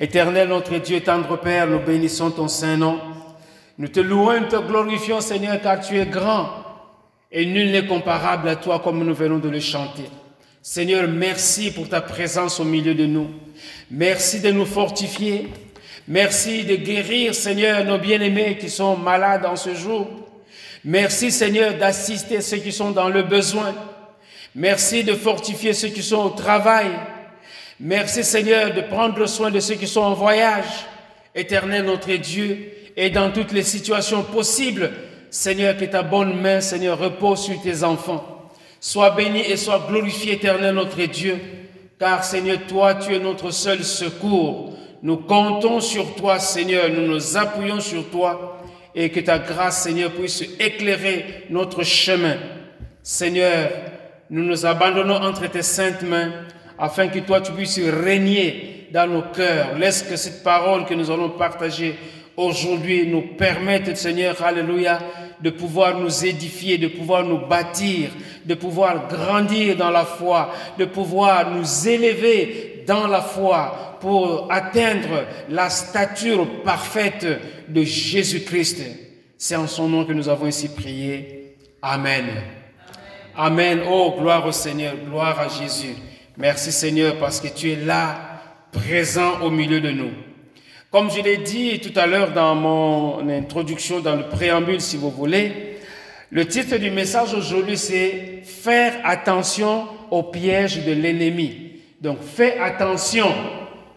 Éternel notre Dieu, tendre Père, nous bénissons ton saint nom. Nous te louons, nous te glorifions, Seigneur, car tu es grand et nul n'est comparable à toi comme nous venons de le chanter. Seigneur, merci pour ta présence au milieu de nous. Merci de nous fortifier. Merci de guérir, Seigneur, nos bien-aimés qui sont malades en ce jour. Merci, Seigneur, d'assister ceux qui sont dans le besoin. Merci de fortifier ceux qui sont au travail. Merci, Seigneur, de prendre soin de ceux qui sont en voyage. Éternel notre Dieu, et dans toutes les situations possibles, Seigneur, que ta bonne main, Seigneur, repose sur tes enfants. Sois béni et sois glorifié, éternel notre Dieu, car Seigneur, toi, tu es notre seul secours. Nous comptons sur toi, Seigneur, nous nous appuyons sur toi et que ta grâce, Seigneur, puisse éclairer notre chemin. Seigneur, nous nous abandonnons entre tes saintes mains afin que toi, tu puisses régner dans nos cœurs. Laisse que cette parole que nous allons partager aujourd'hui nous permette, Seigneur, Alléluia, de pouvoir nous édifier, de pouvoir nous bâtir, de pouvoir grandir dans la foi, de pouvoir nous élever dans la foi pour atteindre la stature parfaite de Jésus-Christ. C'est en son nom que nous avons ici prié. Amen. Amen. Oh, gloire au Seigneur, gloire à Jésus. Merci Seigneur parce que tu es là, présent au milieu de nous. Comme je l'ai dit tout à l'heure dans mon introduction, dans le préambule si vous voulez, le titre du message aujourd'hui c'est Faire attention au piège de l'ennemi. Donc fais attention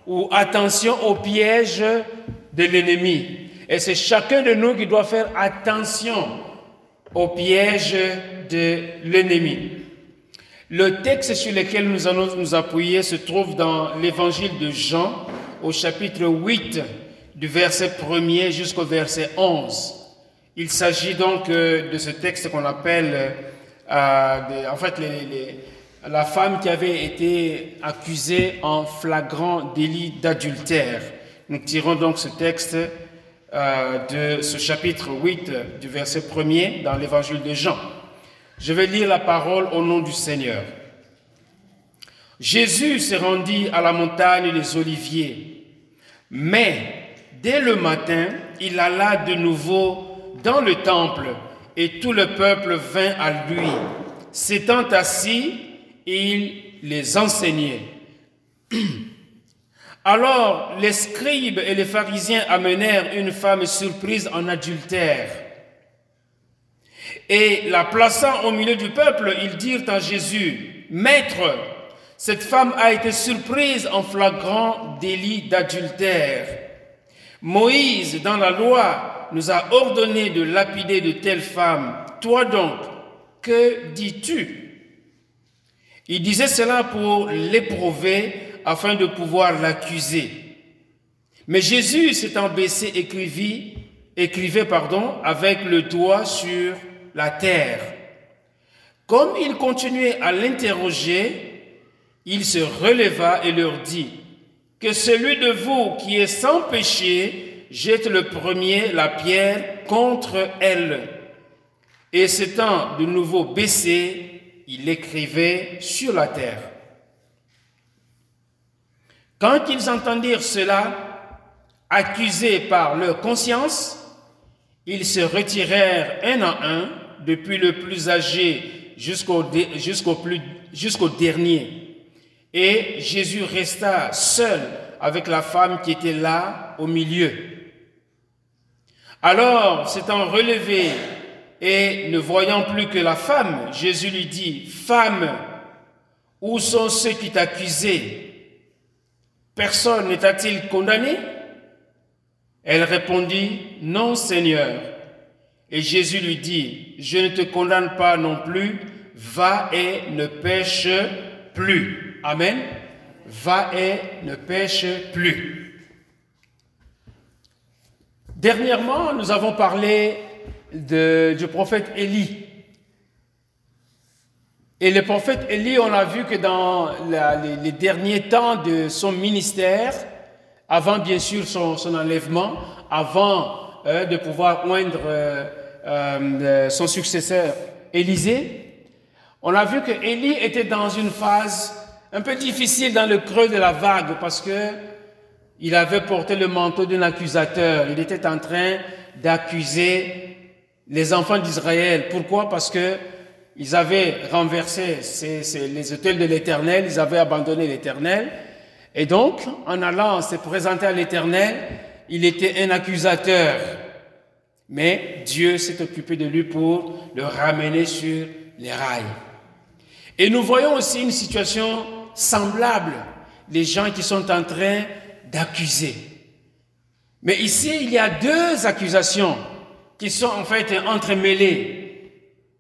ou attention au piège de l'ennemi. Et c'est chacun de nous qui doit faire attention au piège de l'ennemi. Le texte sur lequel nous allons nous appuyer se trouve dans l'évangile de Jean au chapitre 8 du verset 1er jusqu'au verset 11. Il s'agit donc euh, de ce texte qu'on appelle, euh, en fait, la femme qui avait été accusée en flagrant délit d'adultère. Nous tirons donc ce texte euh, de ce chapitre 8 du verset 1er dans l'évangile de Jean. Je vais lire la parole au nom du Seigneur. Jésus se rendit à la montagne des Oliviers, mais dès le matin, il alla de nouveau dans le temple et tout le peuple vint à lui. S'étant assis, il les enseignait. Alors les scribes et les pharisiens amenèrent une femme surprise en adultère. Et la plaçant au milieu du peuple, ils dirent à Jésus, Maître, cette femme a été surprise en flagrant délit d'adultère. Moïse, dans la loi, nous a ordonné de lapider de telles femmes. Toi donc, que dis-tu? Il disait cela pour l'éprouver afin de pouvoir l'accuser. Mais Jésus s'étant baissé écrivit, écrivait pardon, avec le doigt sur la terre. Comme il continuait à l'interroger, il se releva et leur dit, que celui de vous qui est sans péché jette le premier la pierre contre elle. Et s'étant de nouveau baissé, il écrivait sur la terre. Quand ils entendirent cela, accusés par leur conscience, ils se retirèrent un à un, depuis le plus âgé jusqu'au dernier. Et Jésus resta seul avec la femme qui était là au milieu. Alors, s'étant relevé et ne voyant plus que la femme, Jésus lui dit, Femme, où sont ceux qui t'accusaient? Personne ne t'a-t-il condamné? Elle répondit, Non, Seigneur. Et Jésus lui dit, Je ne te condamne pas non plus, va et ne pêche plus. Amen. Va et ne pêche plus. Dernièrement, nous avons parlé du prophète Élie. Et le prophète Élie, on a vu que dans les, derniers temps de son ministère, avant bien sûr son, enlèvement, avant euh, de pouvoir oindre euh, euh, son successeur Élisée, on a vu que Élie était dans une phase un peu difficile dans le creux de la vague parce que il avait porté le manteau d'un accusateur. Il était en train d'accuser les enfants d'Israël. Pourquoi? Parce que ils avaient renversé les hôtels de l'Éternel, ils avaient abandonné l'Éternel. Et donc, en allant se présenter à l'Éternel, il était un accusateur. Mais Dieu s'est occupé de lui pour le ramener sur les rails. Et nous voyons aussi une situation semblable, les gens qui sont en train d'accuser. Mais ici, il y a deux accusations qui sont en fait entremêlées.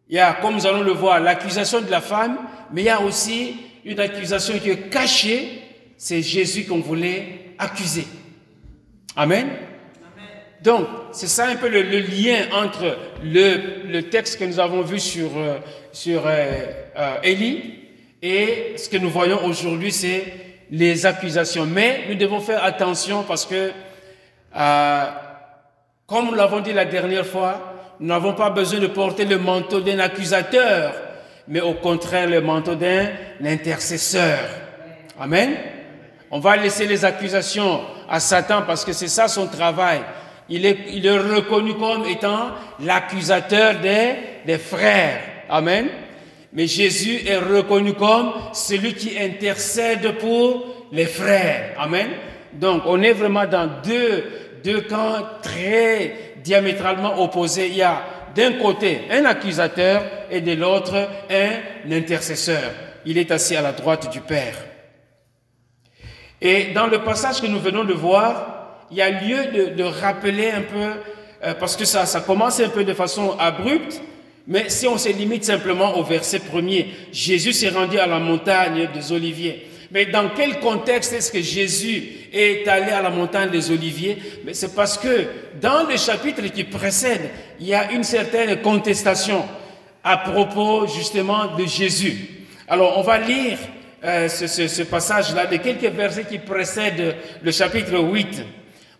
Il y a, comme nous allons le voir, l'accusation de la femme, mais il y a aussi une accusation qui est cachée, c'est Jésus qu'on voulait accuser. Amen. Donc, c'est ça un peu le, lien entre le, texte que nous avons vu sur, euh, sur euh, euh, Élie et ce que nous voyons aujourd'hui, c'est les accusations. Mais nous devons faire attention parce que, comme nous l'avons dit la dernière fois, nous n'avons pas besoin de porter le manteau d'un accusateur, mais au contraire le manteau d'un intercesseur. Amen. On va laisser les accusations à Satan parce que c'est ça son travail. Il est, reconnu comme étant l'accusateur des, frères. Amen. Mais Jésus est reconnu comme celui qui intercède pour les frères. Amen. Donc, on est vraiment dans deux camps très diamétralement opposés. Il y a d'un côté un accusateur et de l'autre un intercesseur. Il est assis à la droite du Père. Et dans le passage que nous venons de voir, il y a lieu de, rappeler un peu, euh, parce que ça, ça commence un peu de façon abrupte, mais si on se limite simplement au verset premier, Jésus s'est rendu à la montagne des Oliviers. Mais dans quel contexte est-ce que Jésus est allé à la montagne des Oliviers? Mais c'est parce que dans le chapitre qui précède, il y a une certaine contestation à propos justement de Jésus. Alors on va lire euh, ce, ce, ce passage-là de quelques versets qui précèdent le chapitre 8.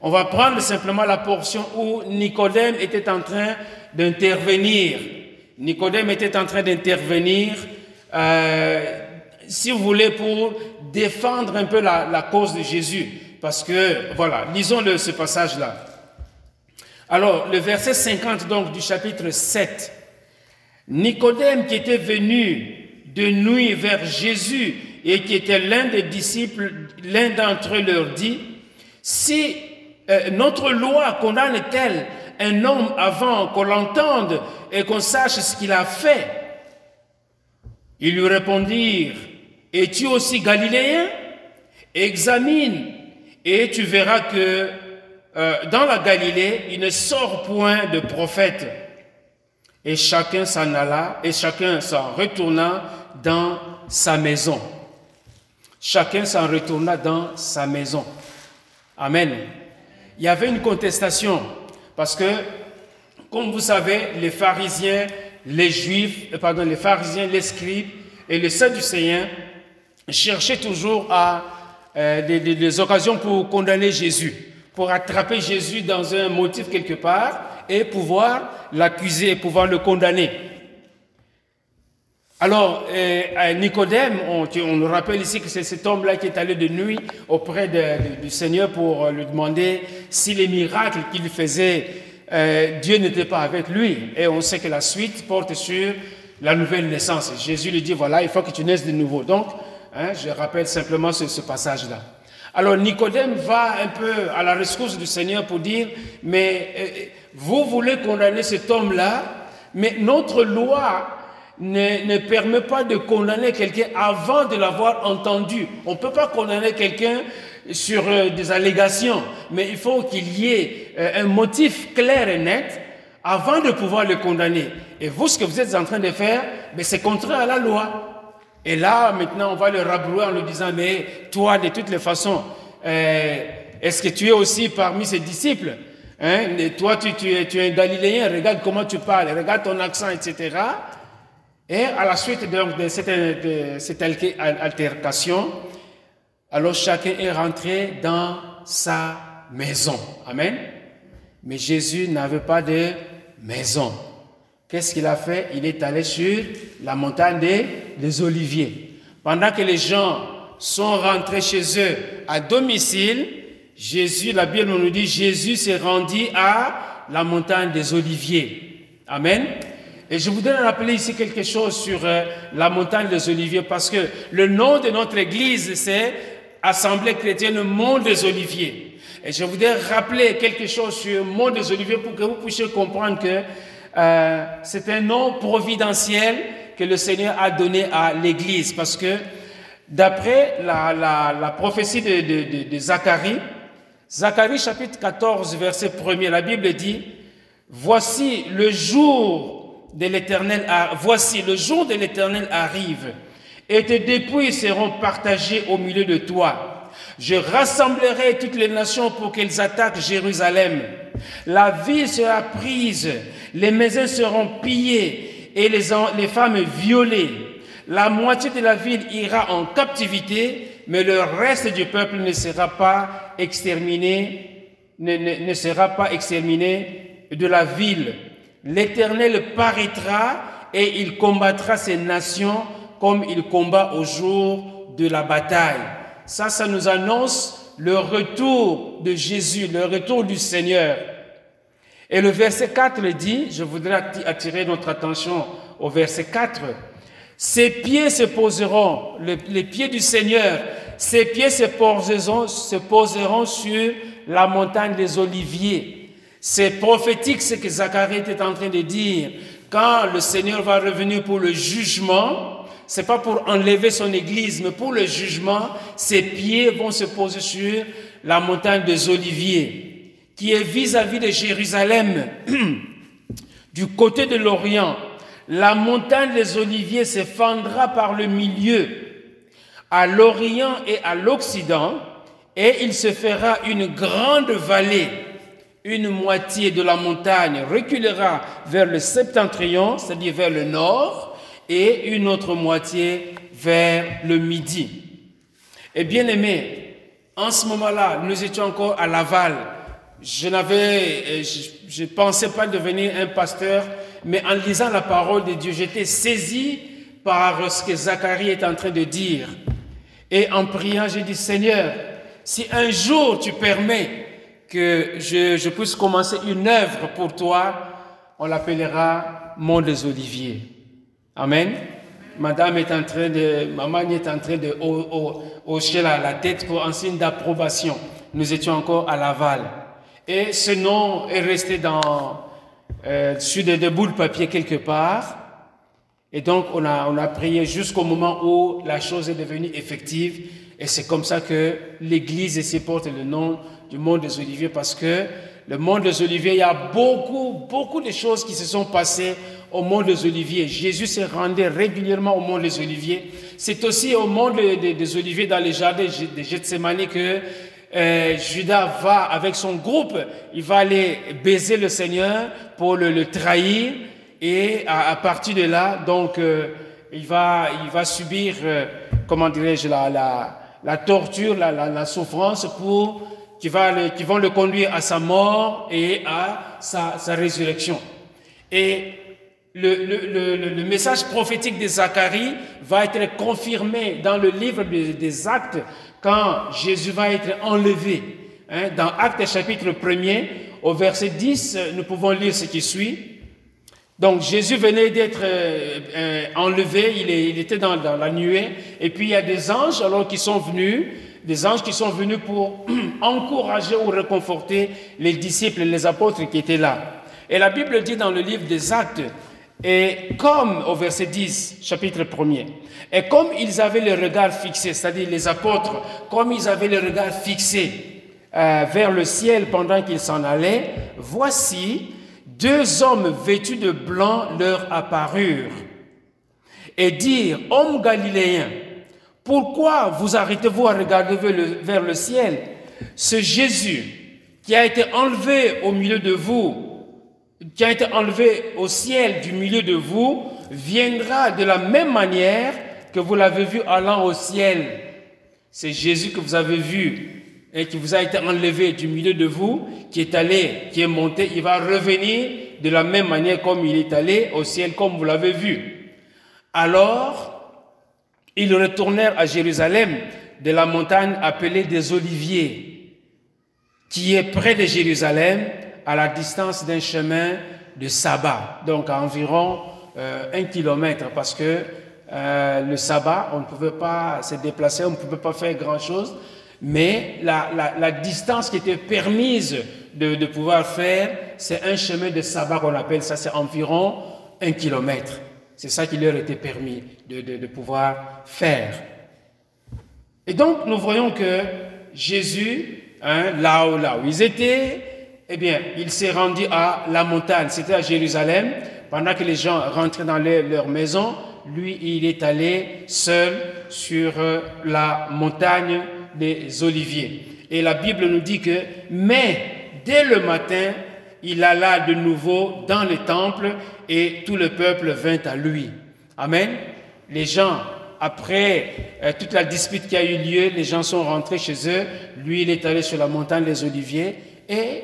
On va prendre simplement la portion où Nicodème était en train d'intervenir Nicodème était en train d'intervenir, euh, si vous voulez, pour défendre un peu la, cause de Jésus. Parce que, voilà, lisons le, ce passage-là. Alors, le verset 50 donc du chapitre 7. Nicodème qui était venu de nuit vers Jésus et qui était l'un des disciples, l'un d'entre eux leur dit, si euh, notre loi condamne-t-elle un homme avant qu'on l'entende et qu'on sache ce qu'il a fait. Ils lui répondirent, Es-tu aussi galiléen? Examine et tu verras que euh, dans la Galilée, il ne sort point de prophète. Et chacun s'en alla, et chacun s'en retourna dans sa maison. Chacun s'en retourna dans sa maison. Amen. Il y avait une contestation parce que, comme vous savez, les pharisiens, les juifs, euh, pardon, les pharisiens, les scribes et les sadducéens cherchaient toujours à, euh, des, occasions pour condamner Jésus, pour attraper Jésus dans un motif quelque part et pouvoir l'accuser pouvoir le condamner. Alors, euh, Nicodème, on, nous rappelle ici que c'est cet homme-là qui est allé de nuit auprès du Seigneur pour lui demander si les miracles qu'il faisait, euh, Dieu n'était pas avec lui. Et on sait que la suite porte sur la nouvelle naissance. Jésus lui dit, voilà, il faut que tu naisses de nouveau. Donc, hein, je rappelle simplement ce, ce passage-là. Alors Nicodème va un peu à la rescousse du Seigneur pour dire, mais euh, vous voulez condamner cet homme-là, mais notre loi ne, ne, permet pas de condamner quelqu'un avant de l'avoir entendu. On ne peut pas condamner quelqu'un sur euh, des allégations, mais il faut qu'il y ait euh, un motif clair et net avant de pouvoir le condamner. Et vous, ce que vous êtes en train de faire, mais c'est contraire à la loi. Et là, maintenant, on va le rabrouer en lui disant, mais toi, de toutes les façons, euh, est-ce que tu es aussi parmi ses disciples hein? Toi, tu, tu, es, tu es un Galiléen, regarde comment tu parles, regarde ton accent, etc. Et à la suite de, cette, altercation, alors chacun est rentré dans sa maison. Amen. Mais Jésus n'avait pas de maison. Qu'est-ce qu'il a fait? Il est allé sur la montagne des, des Oliviers. Pendant que les gens sont rentrés chez eux à domicile, Jésus, la Bible nous dit, Jésus s'est rendu à la montagne des Oliviers. Amen. Et je voudrais rappeler ici quelque chose sur euh, la montagne des Oliviers parce que le nom de notre église, c'est Assemblée chrétienne Mont des Oliviers. Et je voudrais rappeler quelque chose sur Mont des Oliviers pour que vous puissiez comprendre que euh, c'est un nom providentiel que le Seigneur a donné à l'église parce que d'après la, la, la, prophétie de, de, de, Zacharie, Zacharie chapitre 14 verset 1 la Bible dit, Voici le jour de l'éternel, voici le jour de l'éternel arrive et tes dépouilles seront partagées au milieu de toi. Je rassemblerai toutes les nations pour qu'elles attaquent Jérusalem. La ville sera prise, les maisons seront pillées et les, les femmes violées. La moitié de la ville ira en captivité, mais le reste du peuple ne sera pas exterminé, ne, sera pas exterminé de la ville. L'Éternel paraîtra et il combattra ces nations comme il combat au jour de la bataille. Ça, ça nous annonce le retour de Jésus, le retour du Seigneur. Et le verset 4 dit, je voudrais attirer notre attention au verset 4, ses pieds se poseront, les pieds du Seigneur, ses pieds se poseront, se poseront sur la montagne des Oliviers. C'est prophétique ce que Zacharie était en train de dire. Quand le Seigneur va revenir pour le jugement, c'est pas pour enlever son église, mais pour le jugement, ses pieds vont se poser sur la montagne des Oliviers, qui est vis-à-vis de Jérusalem, du côté de l'Orient. La montagne des Oliviers se fendra par le milieu, à l'Orient et à l'Occident, et il se fera une grande vallée. Une moitié de la montagne reculera vers le septentrion, c'est-à-dire vers le nord, et une autre moitié vers le midi. Et bien aimé, en ce moment-là, nous étions encore à Laval. Je n'avais, euh, je, ne pensais pas devenir un pasteur, mais en lisant la parole de Dieu, j'étais saisi par ce que Zacharie est en train de dire. Et en priant, j'ai dit, Seigneur, si un jour tu permets que je, puisse commencer une œuvre pour toi, on l'appellera Mont des Oliviers. Amen. Madame est en train de, maman est en train de hocher la, la tête pour un signe d'approbation. Nous étions encore à Laval. Et ce nom est resté dans, euh, sur des, bouts de papier quelque part. Et donc, on a, on a prié jusqu'au moment où la chose est devenue effective. Et c'est comme ça que l'Église ici porte le nom du monde des Oliviers parce que le monde des Oliviers, il y a beaucoup, beaucoup de choses qui se sont passées au monde des Oliviers. Jésus se rendait régulièrement au monde des Oliviers. C'est aussi au monde des, Oliviers dans les jardins de Gethsemane que euh, Judas va avec son groupe, il va aller baiser le Seigneur pour le, trahir et à, partir de là, donc, euh, il, va, il va subir, euh, comment dirais-je, la, la, la, torture, la, la, souffrance pour qui, va qui vont le conduire à sa mort et à sa, sa résurrection. Et le, le, le, le, message prophétique de Zacharie va être confirmé dans le livre des, Actes quand Jésus va être enlevé. Hein, dans Actes chapitre 1er, au verset 10, nous pouvons lire ce qui suit. Donc Jésus venait d'être euh, euh, enlevé, il, était dans, dans, la nuée, et puis il y a des anges alors qui sont venus, des anges qui sont venus pour encourager ou réconforter les disciples, les apôtres qui étaient là. Et la Bible dit dans le livre des Actes, et comme au verset 10, chapitre 1er, et comme ils avaient le regard fixé, c'est-à-dire les apôtres, comme ils avaient le regard fixé euh, vers le ciel pendant qu'ils s'en allaient, voici deux hommes vêtus de blanc leur apparurent et dirent, Hommes galiléens, pourquoi vous arrêtez-vous à regarder vers le, vers le ciel? Ce Jésus qui a été enlevé au milieu de vous, qui a été enlevé au ciel du milieu de vous viendra de la même manière que vous l'avez vu allant au ciel. C'est Jésus que vous avez vu et qui vous a été enlevé du milieu de vous, qui est allé, qui est monté. Il va revenir de la même manière comme il est allé au ciel, comme vous l'avez vu. Alors, ils retournèrent à Jérusalem de la montagne appelée des Oliviers. qui est près de Jérusalem, à la distance d'un chemin de sabbat, donc à environ euh, un kilomètre, parce que euh, le sabbat, on ne pouvait pas se déplacer, on ne pouvait pas faire grand-chose, mais la, distance qui était permise de, pouvoir faire, c'est un chemin de sabbat qu'on appelle ça, c'est environ un kilomètre. C'est ça qui leur était permis de, pouvoir faire. Et donc, nous voyons que Jésus, hein, là, où, ils étaient, eh bien, il s'est rendu à la montagne, c'était à Jérusalem, pendant que les gens rentraient dans leur, leur maison, lui, il est allé seul sur euh, la montagne des Oliviers. Et la Bible nous dit que, mais dès le matin, il alla de nouveau dans le temple et tout le peuple vint à lui. Amen. Les gens, après euh, toute la dispute qui a eu lieu, les gens sont rentrés chez eux. Lui, il est allé sur la montagne des Oliviers et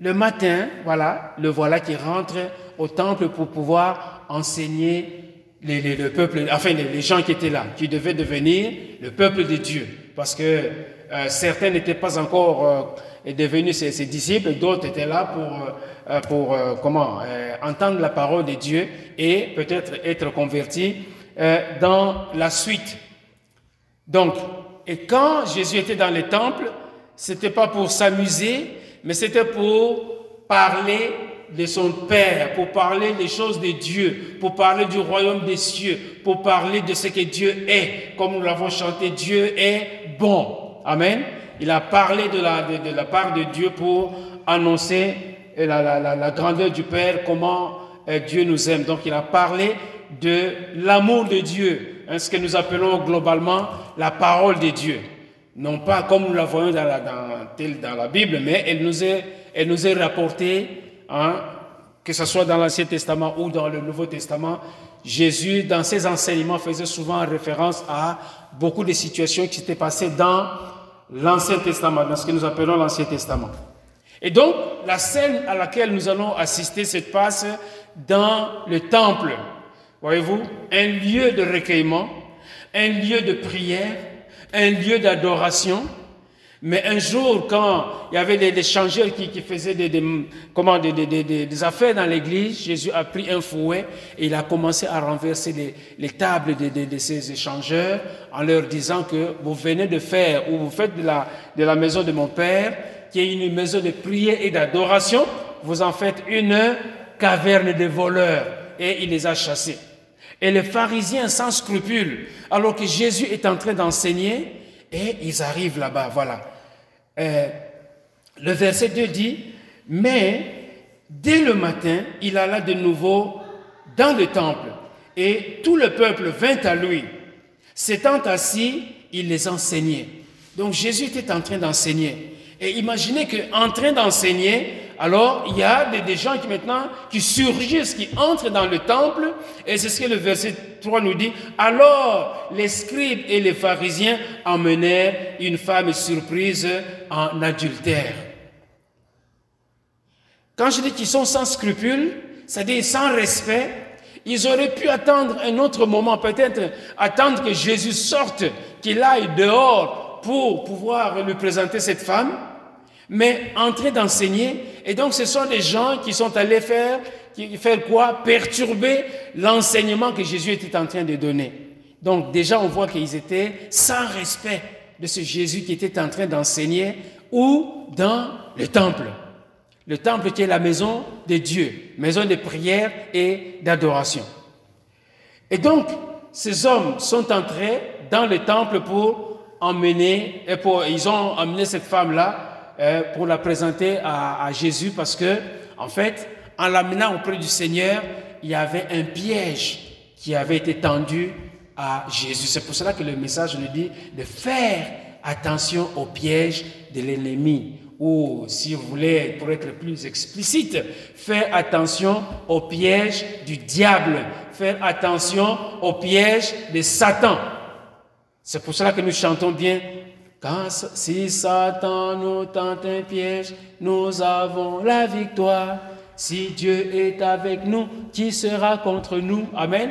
le matin, voilà, le voilà qui rentre au temple pour pouvoir enseigner le peuple, enfin les, gens qui étaient là, qui devaient devenir le peuple de Dieu, parce que euh, certains n'étaient pas encore euh, devenus ses, disciples, d'autres étaient là pour, euh, pour comment entendre la parole de Dieu et peut-être être convertis dans la suite. Donc, et quand Jésus était dans le temple, c'était pas pour s'amuser, mais c'était pour parler de son Père, pour parler des choses de Dieu, pour parler du royaume des cieux, pour parler de ce que Dieu est. Comme nous l'avons chanté, Dieu est bon. Amen. Il a parlé de la, de, la part de Dieu pour annoncer la, la, la, la grandeur du Père, comment euh, Dieu nous aime. Donc il a parlé de l'amour de Dieu, hein, ce que nous appelons globalement la parole de Dieu. Non pas comme nous la voyons dans la, dans la Bible, mais elle nous est, elle nous est rapportée Hein, que ce soit dans l'Ancien Testament ou dans le Nouveau Testament, Jésus, dans ses enseignements, faisait souvent référence à beaucoup de situations qui s'étaient passées dans l'Ancien Testament, dans ce que nous appelons l'Ancien Testament. Et donc, la scène à laquelle nous allons assister se passe dans le temple. Voyez-vous, un lieu de recueillement, un lieu de prière, un lieu d'adoration, mais un jour, quand il y avait des, des changeurs qui, faisaient des, des, comment, des, affaires dans l'église, Jésus a pris un fouet et il a commencé à renverser les, les tables de, ces échangeurs en leur disant que vous venez de faire ou vous faites de la, de la maison de mon Père, qui est une maison de prière et d'adoration, vous en faites une caverne de voleurs. Et il les a chassés. Et les pharisiens sans scrupules, alors que Jésus est en train d'enseigner, et ils arrivent là-bas, voilà. Euh, le verset 2 dit, mais dès le matin, il alla de nouveau dans le temple et tout le peuple vint à lui. S'étant assis, il les enseignait. Donc Jésus était en train d'enseigner. Et imaginez qu'en train d'enseigner, alors il y a des, gens qui maintenant, qui surgissent, qui entrent dans le temple, et c'est ce que le verset 3 nous dit. Alors les scribes et les pharisiens emmenèrent une femme surprise en adultère. Quand je dis qu'ils sont sans scrupules, c'est-à-dire sans respect, ils auraient pu attendre un autre moment, peut-être attendre que Jésus sorte, qu'il aille dehors pour pouvoir lui présenter cette femme mais entrer d'enseigner. Et donc, ce sont des gens qui sont allés faire, qui faire quoi? Perturber l'enseignement que Jésus était en train de donner. Donc, déjà, on voit qu'ils étaient sans respect de ce Jésus qui était en train d'enseigner ou dans le temple. Le temple qui est la maison de Dieu, maison de prière et d'adoration. Et donc, ces hommes sont entrés dans le temple pour emmener, et pour, ils ont emmené cette femme-là euh, pour la présenter à, Jésus parce que, en fait, en l'amenant auprès du Seigneur, il y avait un piège qui avait été tendu à Jésus. C'est pour cela que le message nous dit de faire attention au piège de l'ennemi. Ou, si vous voulez, pour être plus explicite, faire attention au piège du diable, faire attention au piège de Satan. C'est pour cela que nous chantons bien quand, si Satan nous tente un piège, nous avons la victoire. Si Dieu est avec nous, qui sera contre nous? Amen.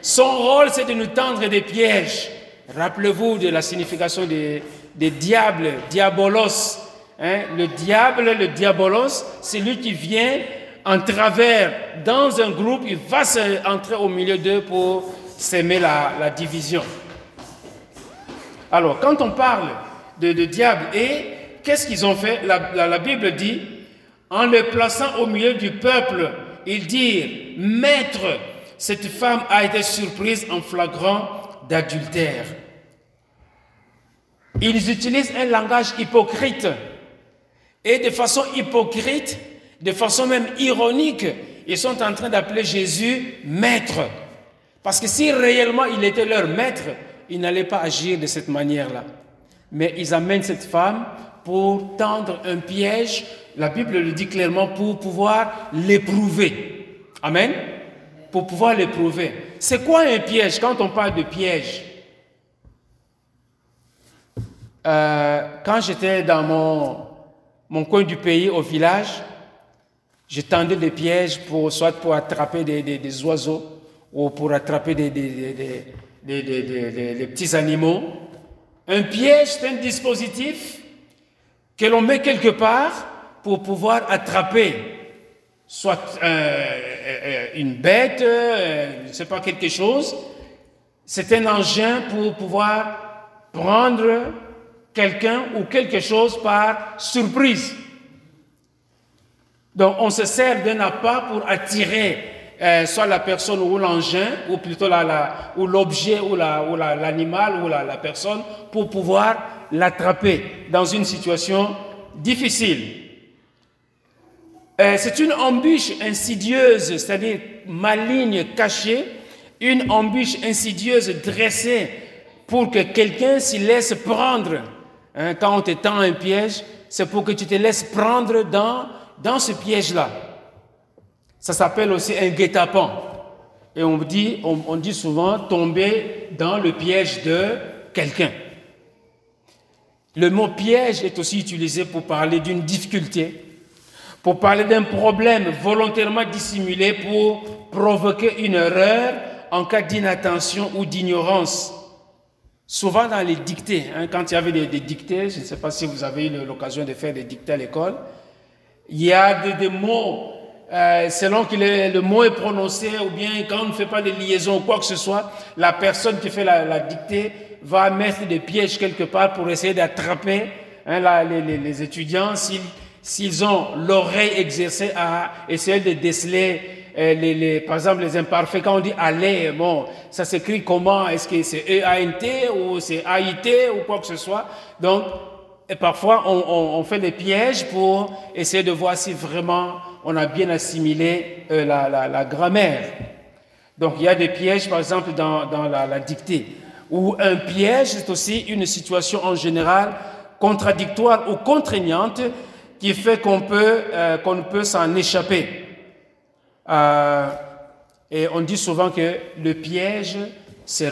Son rôle, c'est de nous tendre des pièges. Rappelez-vous de la signification des, des diables, diabolos. Hein, le diable, le diabolos, c'est lui qui vient en travers dans un groupe, il va entrer au milieu d'eux pour s'aimer la, division. Alors, quand on parle de, diable, et qu'est-ce qu'ils ont fait la, Bible dit, en le plaçant au milieu du peuple, ils dirent, Maître, cette femme a été surprise en flagrant d'adultère. Ils utilisent un langage hypocrite. Et de façon hypocrite, de façon même ironique, ils sont en train d'appeler Jésus maître. Parce que si réellement il était leur maître, ils n'allaient pas agir de cette manière-là. Mais ils amènent cette femme pour tendre un piège, la Bible le dit clairement, pour pouvoir l'éprouver. Amen. Pour pouvoir l'éprouver. C'est quoi un piège? Quand on parle de piège euh, Quand j'étais dans mon, coin du pays, au village, je tendais des pièges pour, soit pour attraper des, oiseaux ou pour attraper des petits animaux. Un piège, c'est un dispositif que l'on met quelque part pour pouvoir attraper soit euh, euh, une bête, euh, je ne sais pas, quelque chose. C'est un engin pour pouvoir prendre quelqu'un ou quelque chose par surprise. Donc on se sert d'un appât pour attirer euh, soit la personne ou l'engin, ou plutôt l'objet ou, la, ou l'animal ou la, la personne, pour pouvoir l'attraper dans une situation difficile. Euh, c'est une embûche insidieuse, c'est-à-dire maligne, cachée, une embûche insidieuse dressée pour que quelqu'un s'y laisse prendre. Hein, quand on te tend un piège, c'est pour que tu te laisses prendre dans dans ce piège-là. Ça s'appelle aussi un guet-apens. Et on dit, on, dit souvent tomber dans le piège de quelqu'un. Le mot piège est aussi utilisé pour parler d'une difficulté, pour parler d'un problème volontairement dissimulé pour provoquer une erreur en cas d'inattention ou d'ignorance. Souvent dans les dictées, hein, quand il y avait des, des dictées, je ne sais pas si vous avez eu l'occasion de faire des dictées à l'école, il y a des, mots, euh, selon que le, mot est prononcé, ou bien quand on ne fait pas de liaison ou quoi que ce soit, la personne qui fait la, dictée va mettre des pièges quelque part pour essayer d'attraper hein, les, étudiants s'ils ont l'oreille exercée à essayer de déceler euh, les, par exemple, les imparfaits, quand on dit aller, bon, ça s'écrit comment? Est-ce que c'est E-A-N-T ou c'est A-I-T ou quoi que ce soit? Donc, et parfois, on, fait des pièges pour essayer de voir si vraiment on a bien assimilé euh, la, grammaire. Donc, il y a des pièges, par exemple, dans, la, dictée. Ou un piège, c'est aussi une situation en général contradictoire ou contraignante qui fait qu'on peut, euh, peut s'en échapper. Euh, et on dit souvent que le piège, se,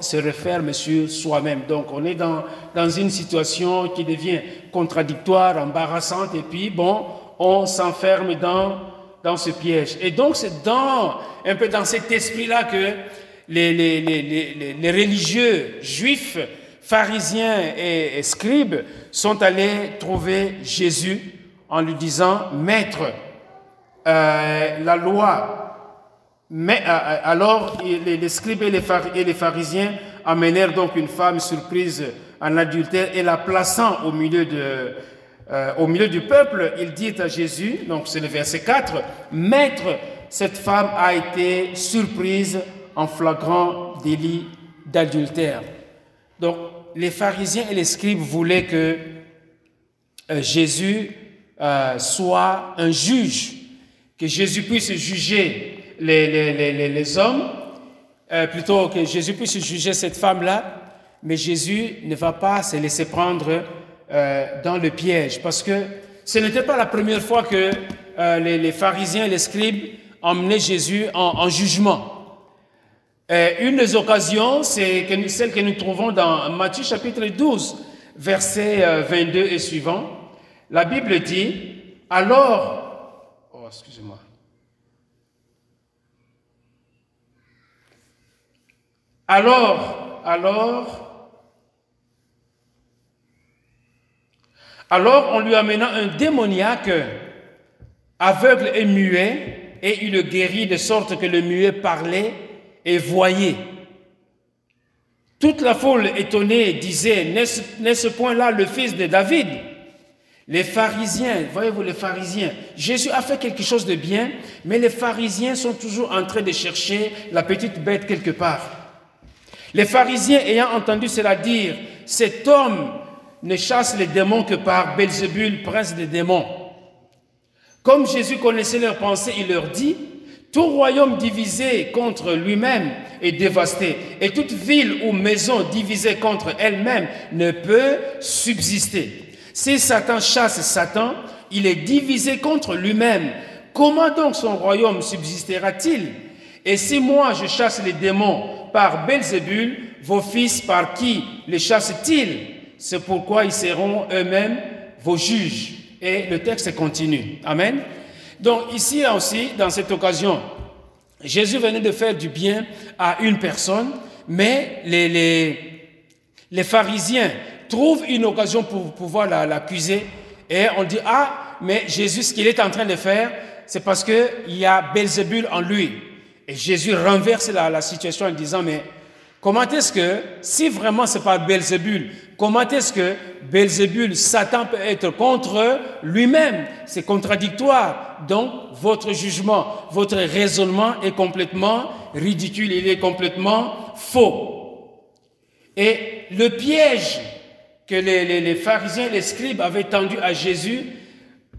se referme sur soi-même. Donc on est dans, dans une situation qui devient contradictoire, embarrassante, et puis bon, on s'enferme dans, ce piège. Et donc c'est dans, un peu dans cet esprit-là que les, les, les, les, religieux juifs, pharisiens et, scribes sont allés trouver Jésus en lui disant, Maître, euh, la loi mais euh, euh, alors, les, scribes et les, pharisiens amenèrent donc une femme surprise en adultère et la plaçant au milieu, de, euh, au milieu du peuple, il dit à Jésus, donc c'est le verset 4, Maître, cette femme a été surprise en flagrant délit d'adultère. Donc, les pharisiens et les scribes voulaient que Jésus soit un juge, que Jésus puisse juger les, les, les, hommes, euh, plutôt que Jésus puisse juger cette femme-là, mais Jésus ne va pas se laisser prendre euh, dans le piège, parce que ce n'était pas la première fois que euh, les, pharisiens et les scribes emmenaient Jésus en, jugement. une des occasions, c'est celle que nous trouvons dans Matthieu chapitre 12, verset 22 et suivant. La Bible dit, alors, oh, excusez-moi. Alors, alors, Alors on lui amena un démoniaque, aveugle et muet, et il le guérit de sorte que le muet parlait et voyait. Toute la foule étonnée disait, n'est-ce point-là le fils de David? Les pharisiens, voyez-vous les pharisiens, Jésus a fait quelque chose de bien, mais les pharisiens sont toujours en train de chercher la petite bête quelque part. Les pharisiens ayant entendu cela dire, cet homme ne chasse les démons que par Belzébul, prince des démons. Comme Jésus connaissait leurs pensées, il leur dit, tout royaume divisé contre lui-même est dévasté, et toute ville ou maison divisée contre elle-même ne peut subsister. Si Satan chasse Satan, il est divisé contre lui-même. Comment donc son royaume subsistera-t-il? Et si moi je chasse les démons par Belzébul, vos fils par qui les chassent-ils? C'est pourquoi ils seront eux-mêmes vos juges. Et le texte continue. Amen. Donc ici aussi, dans cette occasion, Jésus venait de faire du bien à une personne, mais les, pharisiens trouvent une occasion pour pouvoir l'accuser et on dit, ah, mais Jésus, ce qu'il est en train de faire, c'est parce qu'il y a Belzébul en lui. Et Jésus renverse la, la situation en disant, mais comment est-ce que, si vraiment c'est pas Belzébul Comment est-ce que Belzébul, Satan peut être contre lui-même? C'est contradictoire. Donc, votre jugement, votre raisonnement est complètement ridicule, il est complètement faux. Et le piège que les, pharisiens les scribes avaient tendu à Jésus,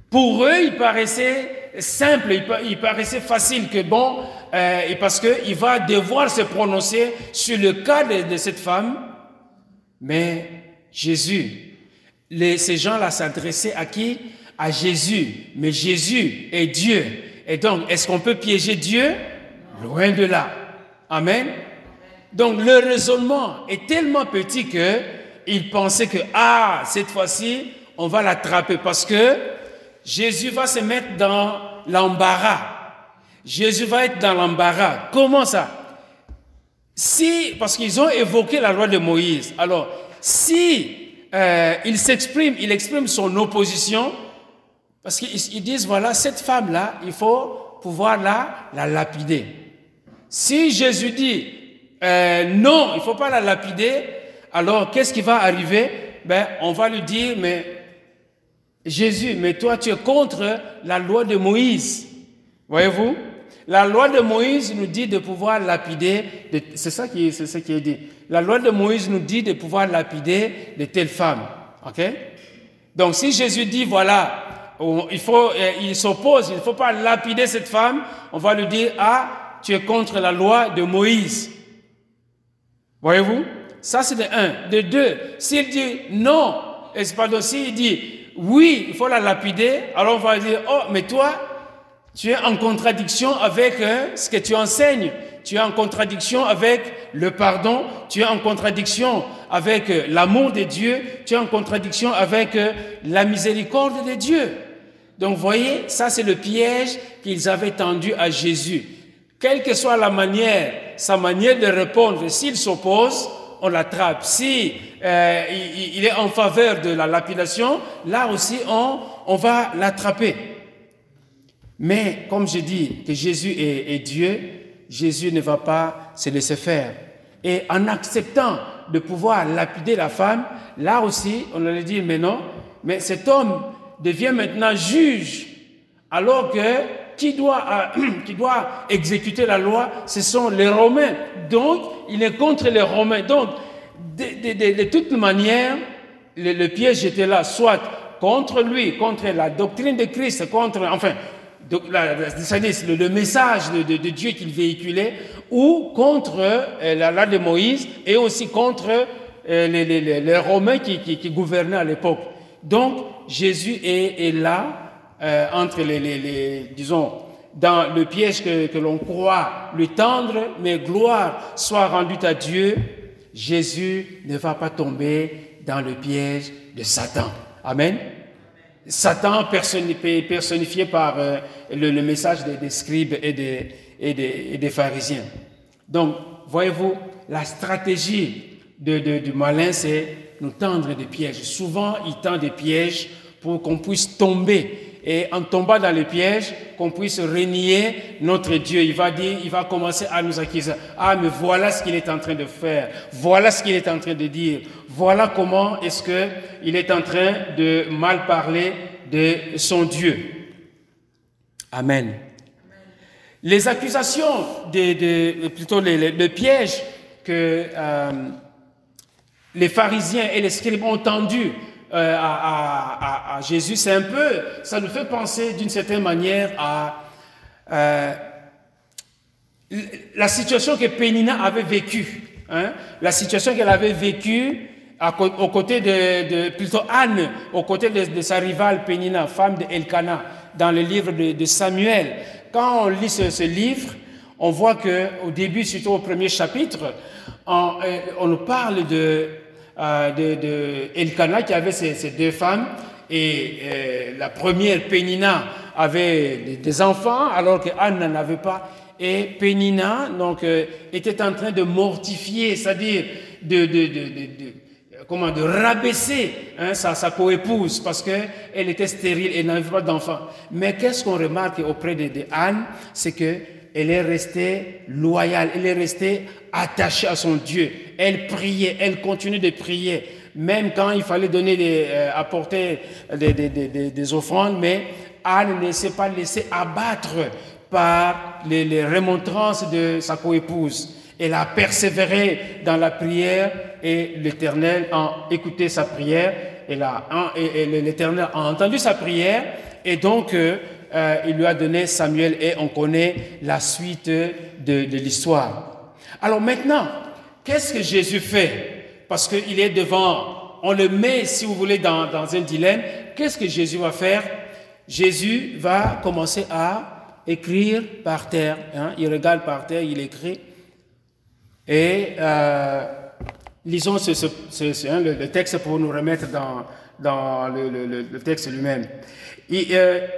pour eux, il paraissait simple, il, paraissait facile que bon, euh, parce qu'il va devoir se prononcer sur le cas de cette femme, mais Jésus. ces gens-là s'adressaient à qui? À Jésus. Mais Jésus est Dieu. Et donc, est-ce qu'on peut piéger Dieu? Loin de là. Amen. Donc, le raisonnement est tellement petit que il pensait que, ah, cette fois-ci, on va l'attraper parce que Jésus va se mettre dans l'embarras. Jésus va être dans l'embarras. Comment ça? Si, parce qu'ils ont évoqué la loi de Moïse. Alors, si euh, il s'exprime, il exprime son opposition, parce qu'ils disent, voilà, cette femme-là, il faut pouvoir la, la lapider. Si Jésus dit, euh, non, il ne faut pas la lapider, alors qu'est-ce qui va arriver? Ben, On va lui dire, mais Jésus, mais toi, tu es contre la loi de Moïse. Voyez-vous? La loi de Moïse nous dit de pouvoir lapider, c'est ça qui, est dit. La loi de Moïse nous dit de pouvoir lapider de telles femmes. OK? Donc si Jésus dit, voilà, il, faut, euh, il s'oppose, il ne faut pas lapider cette femme, on va lui dire, ah, tu es contre la loi de Moïse. Voyez-vous? Ça, c'est de un. De deux, s'il dit non, pardon, s'il dit oui, il faut la lapider, alors on va dire, oh, mais toi, tu es en contradiction avec euh, ce que tu enseignes tu es en contradiction avec le pardon, tu es en contradiction avec euh, l'amour de Dieu, tu es en contradiction avec euh, la miséricorde de Dieu. Donc voyez, ça c'est le piège qu'ils avaient tendu à Jésus. Quelle que soit la manière, sa manière de répondre, s'il s'oppose, on l'attrape. Si euh, il, est en faveur de la lapidation, là aussi on, on va l'attraper. Mais comme je dis que Jésus est, Dieu, Jésus ne va pas se laisser faire. Et en acceptant de pouvoir lapider la femme, là aussi, on allait dire, mais non, mais cet homme devient maintenant juge, alors que qui doit, euh, qui doit exécuter la loi, ce sont les Romains. Donc, il est contre les Romains. Donc, de, toute manière, le, le piège était là, soit contre lui, contre la doctrine de Christ, contre, enfin, donc, la, le, le, message de, de, Dieu qu'il véhiculait, ou contre euh, la loi de Moïse, et aussi contre euh, les, les, les, Romains qui, qui, qui, gouvernaient à l'époque. Donc, Jésus est, est là, euh, entre les, les, disons, dans le piège que, que l'on croit lui tendre, mais gloire soit rendue à Dieu, Jésus ne va pas tomber dans le piège de Satan. Amen. Satan personnifié par euh, le, message des, scribes et des, et, des, pharisiens. Donc, voyez-vous, la stratégie de, du malin, c'est nous tendre des pièges. Souvent, il tend des pièges pour qu'on puisse tomber et en tombant dans le piège, qu'on puisse renier notre Dieu. Il va dire, il va commencer à nous accuser. Ah, mais voilà ce qu'il est en train de faire. Voilà ce qu'il est en train de dire. Voilà comment est-ce que il est en train de mal parler de son Dieu. Amen. Les accusations, de, plutôt le piège que euh, les pharisiens et les scribes ont tendu euh, à, Jésus, c'est un peu, ça nous fait penser d'une certaine manière à euh, la situation que Pénina avait vécue, hein, la situation qu'elle avait vécue aux côtés de, plutôt Anne, aux côtés de, sa rivale Pénina, femme de Elkana, dans le livre de, Samuel. Quand on lit ce, livre, on voit que au début, surtout au premier chapitre, on, euh, on nous parle de euh, de, Elkana qui avait ses, deux femmes et euh, la première, Pénina, avait des, enfants alors que Anne n'en avait pas. Et Pénina donc, euh, était en train de mortifier, c'est-à-dire de, comment, de rabaisser hein, sa, coépouse parce qu'elle était stérile et n'avait pas d'enfants. Mais qu'est-ce qu'on remarque auprès de, de Anne? C'est que elle est restée loyale, elle est restée attachée à son Dieu. Elle priait, elle continue de prier, même quand il fallait donner euh, apporter des, des, des, des, offrandes, mais Anne ne s'est pas laissée abattre par les, les remontrances de sa coépouse. Elle a persévéré dans la prière et l'Éternel a écouté sa prière et l'Éternel a entendu sa prière et donc euh, euh, il lui a donné Samuel et on connaît la suite de, de l'histoire. Alors maintenant, qu'est-ce que Jésus fait? Parce qu'il est devant, on le met, si vous voulez, dans, dans un dilemme. Qu'est-ce que Jésus va faire? Jésus va commencer à écrire par terre. Hein? Il regarde par terre, il écrit. Et euh, lisons ce, ce, hein, le, texte pour nous remettre dans, dans le, le, le texte lui-même. Euh,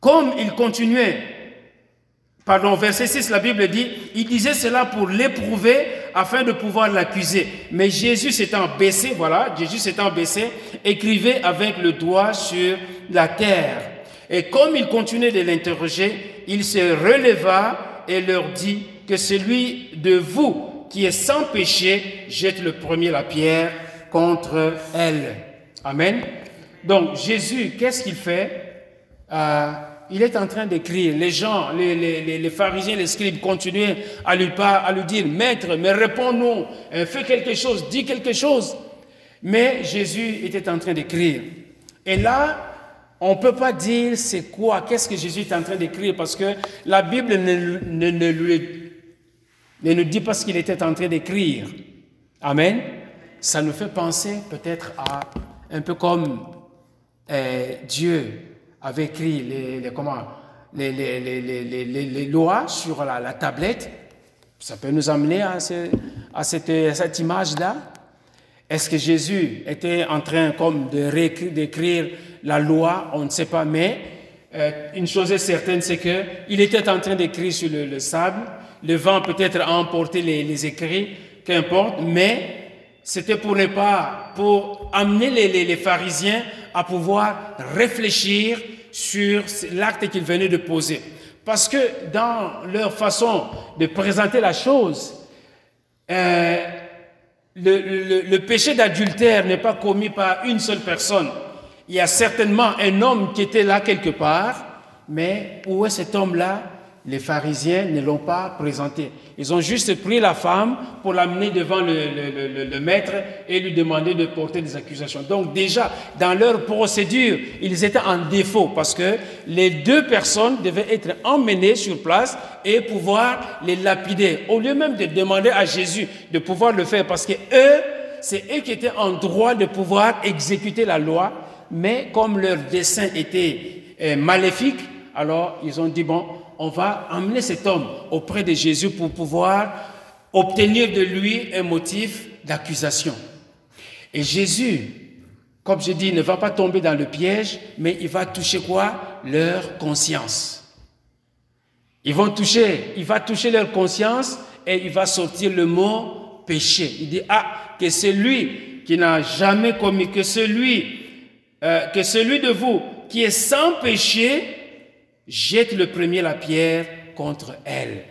Comme il continuait, pardon, verset 6, la Bible dit, il disait cela pour l'éprouver afin de pouvoir l'accuser. Mais Jésus s'étant baissé, voilà, Jésus s'étant baissé, écrivait avec le doigt sur la terre. Et comme il continuait de l'interroger, il se releva et leur dit que celui de vous qui est sans péché jette le premier la pierre contre elle. Amen. Donc Jésus, qu'est-ce qu'il fait? Euh, il est en train d'écrire. Les gens, les, pharisiens, les scribes continuaient à lui, à lui dire, Maître, mais réponds-nous, euh, fais quelque chose, dis quelque chose. Mais Jésus était en train d'écrire. Et là, on ne peut pas dire c'est quoi, qu'est-ce que Jésus est en train d'écrire, parce que la Bible ne, ne nous dit pas ce qu'il était en train d'écrire. Amen. Ça nous fait penser peut-être à un peu comme euh, Dieu avait écrit les, les les, les, lois sur la, la, tablette. Ça peut nous amener à, à cette, cette image-là. Est-ce que Jésus était en train comme de d'écrire la loi? On ne sait pas, mais euh, une chose est certaine, c'est que il était en train d'écrire sur le, sable. Le vent peut-être a emporté les, les écrits, qu'importe, mais c'était pour ne pas, pour amener les, les, les pharisiens à pouvoir réfléchir sur l'acte qu'ils venaient de poser. Parce que dans leur façon de présenter la chose, euh, le, péché d'adultère n'est pas commis par une seule personne. Il y a certainement un homme qui était là quelque part, mais où est cet homme-là les pharisiens ne l'ont pas présenté. Ils ont juste pris la femme pour l'amener devant le, maître et lui demander de porter des accusations. Donc déjà, dans leur procédure, ils étaient en défaut parce que les deux personnes devaient être emmenées sur place et pouvoir les lapider. Au lieu même de demander à Jésus de pouvoir le faire parce que eux, c'est eux qui étaient en droit de pouvoir exécuter la loi, mais comme leur dessein était euh, maléfique, alors ils ont dit, bon, on va emmener cet homme auprès de Jésus pour pouvoir obtenir de lui un motif d'accusation. Et Jésus, comme je dis, ne va pas tomber dans le piège, mais il va toucher quoi? Leur conscience. Ils vont toucher, il va toucher leur conscience et il va sortir le mot péché. Il dit, ah, que celui qui n'a jamais commis, que celui euh, que celui de vous qui est sans péché jette le premier la pierre contre elle.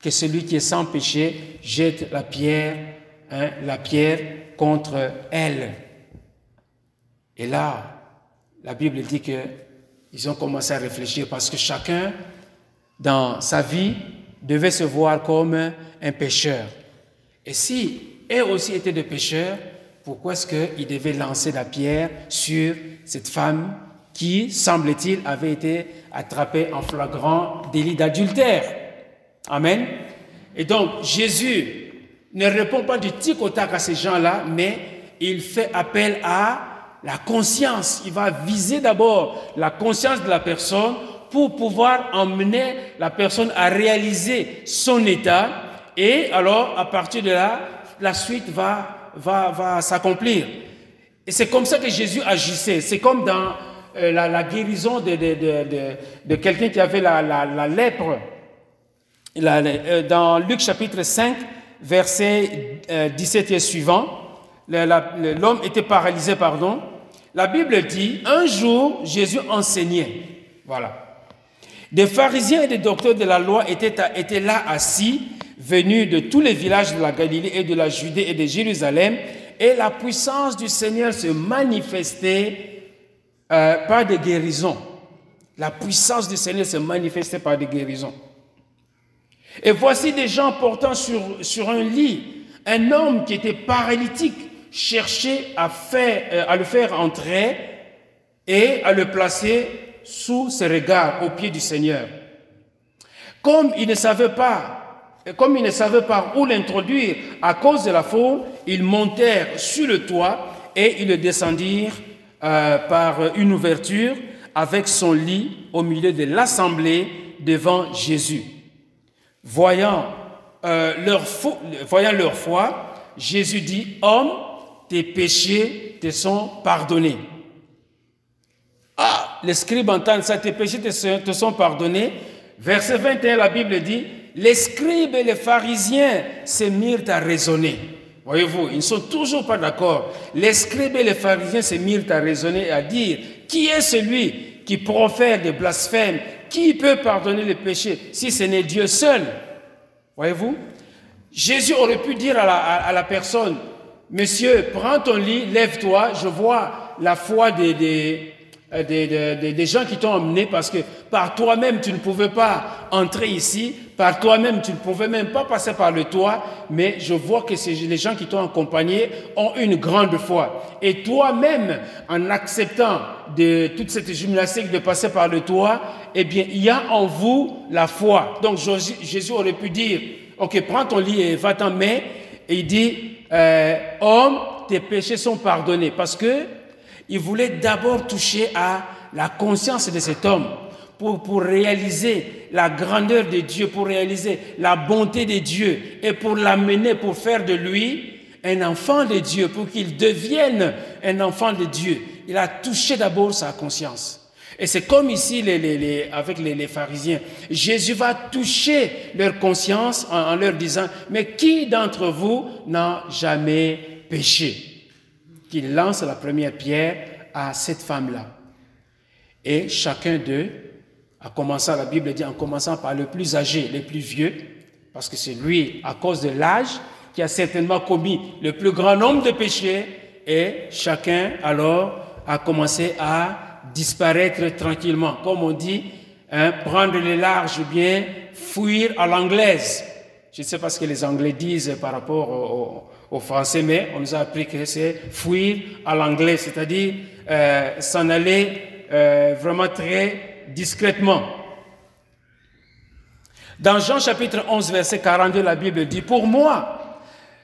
Que celui qui est sans péché jette la pierre, hein, la pierre contre elle. Et là, la Bible dit que ils ont commencé à réfléchir parce que chacun, dans sa vie, devait se voir comme un pécheur. Et si eux aussi étaient des pécheurs, pourquoi est-ce qu'ils devaient lancer la pierre sur cette femme qui, semble-t-il, avait été attrapée en flagrant délit d'adultère Amen. Et donc, Jésus ne répond pas du tic au tac à ces gens-là, mais il fait appel à la conscience. Il va viser d'abord la conscience de la personne pour pouvoir emmener la personne à réaliser son état. Et alors, à partir de là, la suite va, va, va s'accomplir. Et c'est comme ça que Jésus agissait. C'est comme dans euh, la, guérison de, de, de, de quelqu'un qui avait la, la lèpre. Euh, dans Luc chapitre 5, verset 17 euh, et suivant, l'homme était paralysé, pardon. La Bible dit, un jour, Jésus enseignait. Voilà. Des pharisiens et des docteurs de la loi étaient, étaient là assis, venus de tous les villages de la Galilée et de la Judée et de Jérusalem, et la puissance du Seigneur se manifestait euh, par des guérisons. La puissance du Seigneur se manifestait par des guérisons. Et voici des gens portant sur, sur un lit un homme qui était paralytique chercher à, faire, euh, à le faire entrer et à le placer sous ses regards au pied du Seigneur. Comme il ne savait pas comme il ne savait pas où l'introduire à cause de la foule, ils montèrent sur le toit et ils le descendirent euh, par une ouverture avec son lit au milieu de l'assemblée devant Jésus. Voyant, euh, leur, voyant leur foi, Jésus dit, Homme, tes péchés te sont pardonnés. Ah, les scribes entendent ça, tes péchés te sont pardonnés. Verset 21, la Bible dit, les scribes et les pharisiens se mirent à raisonner. Voyez-vous, ils ne sont toujours pas d'accord. Les scribes et les pharisiens se mirent à raisonner et à dire, qui est celui qui profère des blasphèmes? Qui peut pardonner les péchés si ce n'est Dieu seul? Voyez-vous Jésus aurait pu dire à la, à la personne, Monsieur, prends ton lit, lève-toi, je vois la foi des, des, des, des gens qui t'ont emmené parce que par toi-même tu ne pouvais pas entrer ici, par toi-même tu ne pouvais même pas passer par le toit, mais je vois que les gens qui t'ont accompagné ont une grande foi. Et toi-même, en acceptant de toute cette gymnastique de passer par le toit, eh bien, il y a en vous la foi. Donc Jésus aurait pu dire, ok, prends ton lit et va-t'en, mais et il dit, euh, homme, tes péchés sont pardonnés. Parce que il voulait d'abord toucher à la conscience de cet homme pour, pour réaliser la grandeur de Dieu, pour réaliser la bonté de Dieu et pour l'amener, pour faire de lui un enfant de Dieu, pour qu'il devienne un enfant de Dieu. Il a touché d'abord sa conscience. Et c'est comme ici les, avec les, pharisiens. Jésus va toucher leur conscience en, leur disant, mais qui d'entre vous n'a jamais péché? Qu'il lance la première pierre à cette femme-là. Et chacun d'eux a commencé, la Bible dit, en commençant par le plus âgé, le plus vieux, parce que c'est lui, à cause de l'âge, qui a certainement commis le plus grand nombre de péchés, et chacun alors a commencé à disparaître tranquillement. Comme on dit, hein, prendre les larges bien, fuir à l'anglaise. Je ne sais pas ce que les Anglais disent par rapport aux Français, mais on nous a appris que c'est fuir à l'anglais, c'est-à-dire euh, s'en aller euh, vraiment très discrètement. Dans Jean chapitre 11, verset 42, la Bible dit, Pour moi,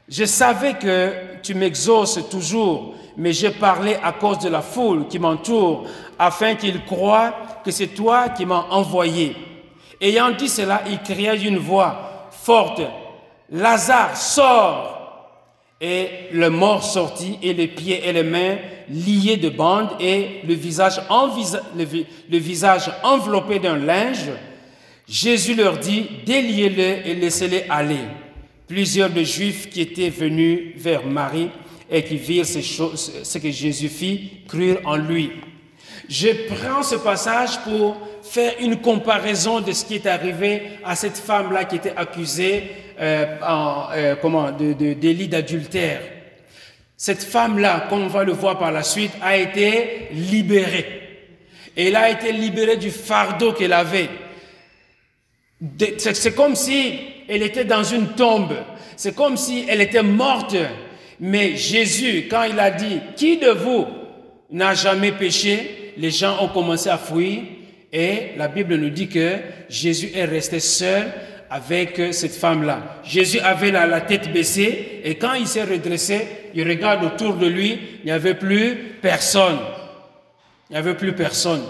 je savais que tu m'exauces toujours, mais j'ai parlé à cause de la foule qui m'entoure, afin qu'il croient que c'est toi qui m'as envoyé. Ayant dit cela, il cria d'une voix forte, Lazare, sort Et le mort sortit, et les pieds et les mains liés de bandes, et le visage, le visage enveloppé d'un linge. Jésus leur dit, déliez-le et laissez-le aller. Plusieurs de Juifs qui étaient venus vers Marie et qui virent ce que Jésus fit, crurent en lui. Je prends ce passage pour faire une comparaison de ce qui est arrivé à cette femme-là qui était accusée euh, en, euh, comment, de, délit d'adultère. Cette femme-là, comme on va le voir par la suite, a été libérée. Elle a été libérée du fardeau qu'elle avait. C'est comme si elle était dans une tombe. C'est comme si elle était morte. Mais Jésus, quand il a dit, qui de vous n'a jamais péché, les gens ont commencé à fuir. Et la Bible nous dit que Jésus est resté seul avec cette femme-là. Jésus avait la, tête baissée et quand il s'est redressé, il regarde autour de lui, il n'y avait plus personne. Il n'y avait plus personne.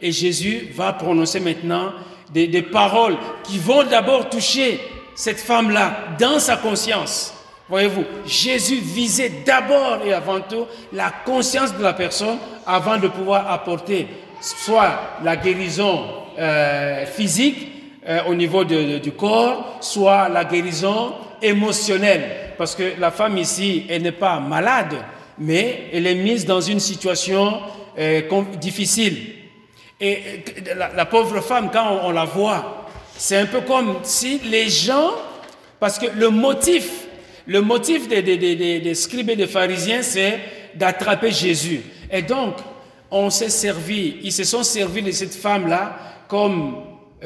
Et Jésus va prononcer maintenant des paroles qui vont d'abord toucher cette femme-là dans sa conscience. Voyez-vous, Jésus visait d'abord et avant tout la conscience de la personne avant de pouvoir apporter soit la guérison euh, physique euh, au niveau de, du corps, soit la guérison émotionnelle. Parce que la femme ici, elle n'est pas malade, mais elle est mise dans une situation euh, difficile. Et la, pauvre femme, quand on, on la voit, c'est un peu comme si les gens, parce que le motif, le motif des, des, des, des scribes et des pharisiens, c'est d'attraper Jésus. Et donc, on s'est servi, ils se sont servis de cette femme-là comme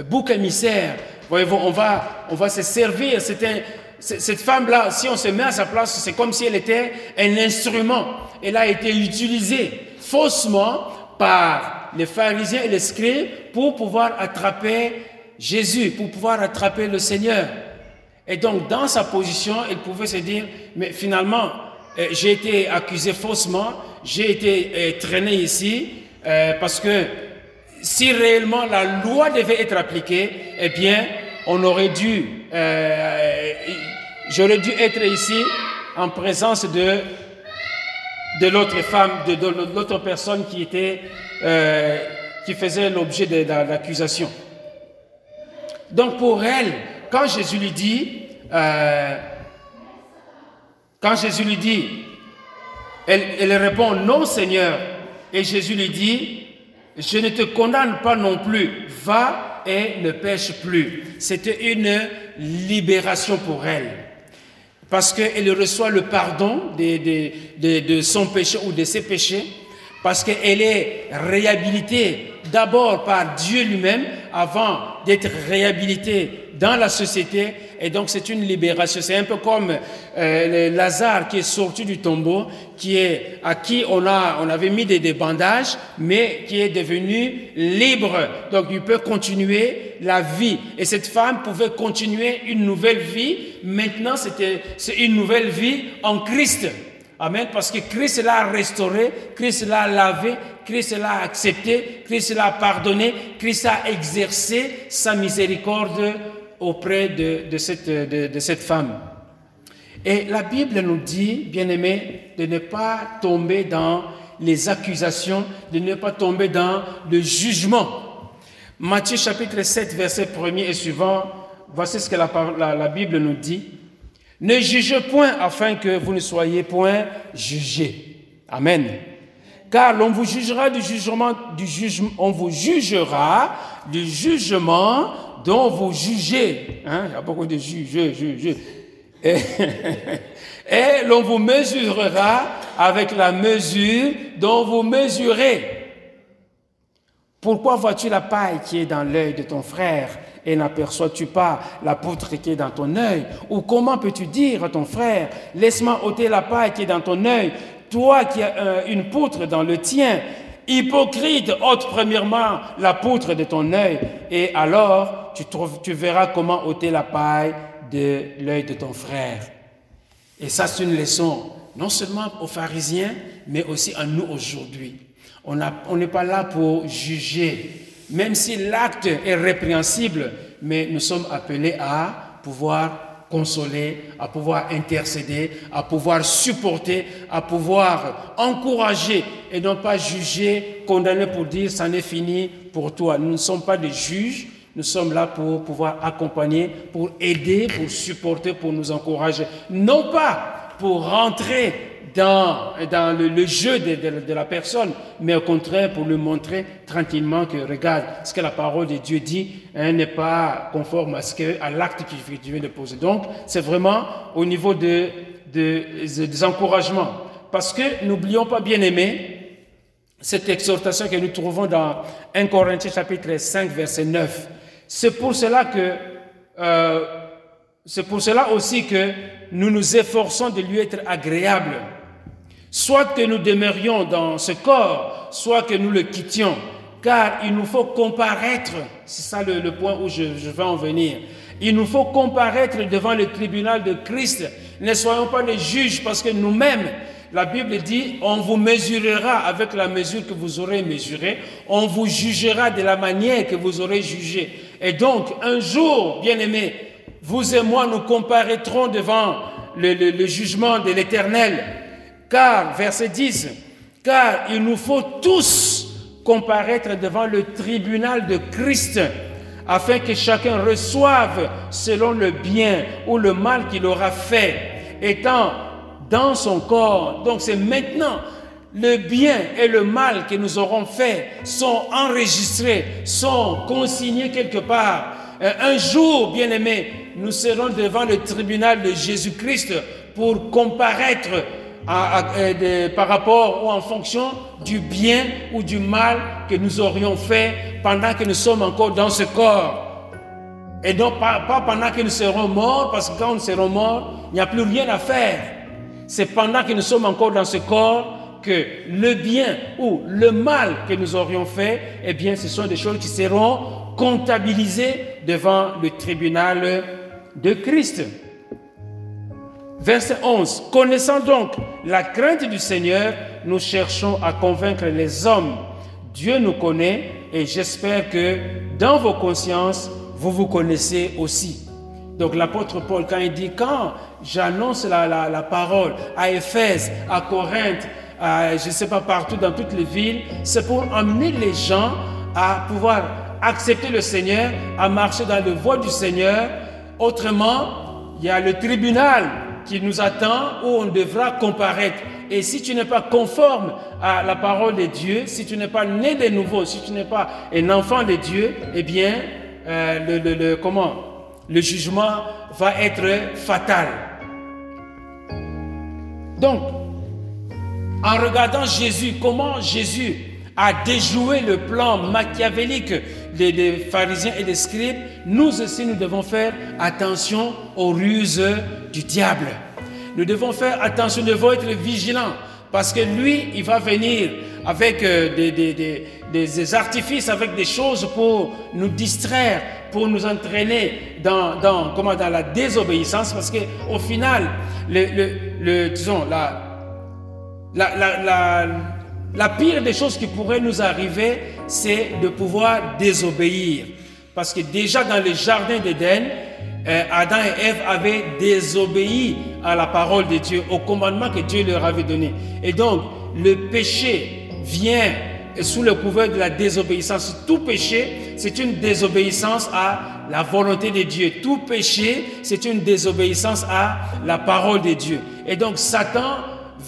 bouc émissaire. Voyez-vous, on va, on va se servir. C'était, cette femme-là, si on se met à sa place, c'est comme si elle était un instrument. Elle a été utilisée faussement par les pharisiens et les scribes pour pouvoir attraper Jésus, pour pouvoir attraper le Seigneur. Et donc, dans sa position, elle pouvait se dire, mais finalement, j'ai été accusé faussement, j'ai été euh, traîné ici, euh, parce que si réellement la loi devait être appliquée, eh bien, on aurait dû, euh, j'aurais dû être ici en présence de de l'autre femme, de, l'autre personne qui était, euh, qui faisait l'objet de l'accusation. Donc pour elle, quand Jésus lui dit, euh, quand Jésus lui dit, elle, répond non Seigneur, et Jésus lui dit, je ne te condamne pas non plus, va et ne pêche plus. C'était une libération pour elle. Parce qu'elle reçoit le pardon de, son péché ou de ses péchés, parce qu'elle est réhabilitée d'abord par Dieu lui-même avant d'être réhabilitée dans la société et donc c'est une libération. C'est un peu comme euh, Lazare qui est sorti du tombeau, qui est à qui on a on avait mis des, des, bandages, mais qui est devenu libre. Donc il peut continuer la vie. Et cette femme pouvait continuer une nouvelle vie. Maintenant c'était c'est une nouvelle vie en Christ. Amen. Parce que Christ l'a restauré, Christ l'a lavé, Christ l'a accepté, Christ l'a pardonné, Christ a exercé sa miséricorde auprès de, cette, femme. Et la Bible nous dit, bien aimé, de ne pas tomber dans les accusations, de ne pas tomber dans le jugement. Matthieu chapitre 7, verset 1 et suivant, voici ce que la Bible nous dit. Ne jugez point afin que vous ne soyez point jugés. Amen. Car l'on vous jugera du jugement, du jugement, on vous jugera du jugement dont vous jugez. Hein, il y a beaucoup de juges, juges, Et, l'on vous mesurera avec la mesure dont vous mesurez. Pourquoi vois-tu la paille qui est dans l'œil de ton frère et n'aperçois-tu pas la poutre qui est dans ton œil? Ou comment peux-tu dire à ton frère, laisse-moi ôter la paille qui est dans ton œil, toi qui as euh, une poutre dans le tien Hypocrite, ôte premièrement la poutre de ton œil, et alors tu, verras comment ôter la paille de l'œil de ton frère. Et ça, c'est une leçon, non seulement aux pharisiens, mais aussi à nous aujourd'hui. On n'est pas là pour juger, même si l'acte est répréhensible, mais nous sommes appelés à pouvoir consoler, à pouvoir intercéder, à pouvoir supporter, à pouvoir encourager et non pas juger, condamner pour dire ça n'est fini pour toi. Nous ne sommes pas des juges, nous sommes là pour pouvoir accompagner, pour aider, pour supporter, pour nous encourager. Non pas pour rentrer dans, dans le, jeu de, la personne, mais au contraire pour lui montrer tranquillement que regarde, ce que la parole de Dieu dit hein, n'est pas conforme à, ce que, l'acte que tu viens de poser. Donc, c'est vraiment au niveau de, des encouragements. Parce que n'oublions pas, bien aimé, cette exhortation que nous trouvons dans 1 Corinthiens chapitre 5, verset 9. C'est pour cela que euh, c'est pour cela aussi que nous nous efforçons de lui être agréable. Soit que nous demeurions dans ce corps, soit que nous le quittions. Car il nous faut comparaître, c'est ça le, point où je, je vais en venir. Il nous faut comparaître devant le tribunal de Christ. Ne soyons pas les juges parce que nous-mêmes, la Bible dit, on vous mesurera avec la mesure que vous aurez mesurée, on vous jugera de la manière que vous aurez jugé. Et donc, un jour, bien aimé, vous et moi nous comparaîtrons devant le, jugement de l'Éternel. Car, verset 10, car il nous faut tous comparaître devant le tribunal de Christ, afin que chacun reçoive selon le bien ou le mal qu'il aura fait, étant dans son corps. Donc c'est maintenant le bien et le mal que nous aurons fait sont enregistrés, sont consignés quelque part. Euh, un jour, bien aimé, nous serons devant le tribunal de Jésus-Christ pour comparaître euh, par rapport ou en fonction du bien ou du mal que nous aurions fait pendant que nous sommes encore dans ce corps. Et donc pas, pas pendant que nous serons morts, parce que quand nous serons morts, il n'y a plus rien à faire. C'est pendant que nous sommes encore dans ce corps que le bien ou le mal que nous aurions fait, eh bien, ce sont des choses qui seront comptabilisées devant le tribunal de Christ. Verset 11. Connaissant donc la crainte du Seigneur, nous cherchons à convaincre les hommes. Dieu nous connaît et j'espère que dans vos consciences, vous vous connaissez aussi. Donc l'apôtre Paul, quand il dit, quand j'annonce la, la, parole à Éphèse, à Corinthe, je ne sais pas partout dans toutes les villes, c'est pour amener les gens à pouvoir accepter le Seigneur, à marcher dans le voie du Seigneur. Autrement, il y a le tribunal qui nous attend où on devra comparaître. Et si tu n'es pas conforme à la parole de Dieu, si tu n'es pas né de nouveau, si tu n'es pas un enfant de Dieu, eh bien, euh, le, comment le jugement va être fatal. Donc, en regardant Jésus, comment Jésus a déjoué le plan machiavélique des, pharisiens et des scribes, nous aussi nous devons faire attention aux ruses du diable. Nous devons faire attention, nous devons être vigilants parce que lui, il va venir avec euh, des, artifices, avec des choses pour nous distraire, pour nous entraîner dans, dans, comment, dans la désobéissance, parce qu'au final, le, le, disons, la, la, la, la, pire des choses qui pourraient nous arriver, c'est de pouvoir désobéir. Parce que déjà dans le jardin d'Éden, euh, Adam et Ève avaient désobéi à la parole de Dieu, au commandement que Dieu leur avait donné. Et donc, le péché vient sous le couvert de la désobéissance. Tout péché, c'est une désobéissance à la volonté de Dieu. Tout péché, c'est une désobéissance à la parole de Dieu. Et donc Satan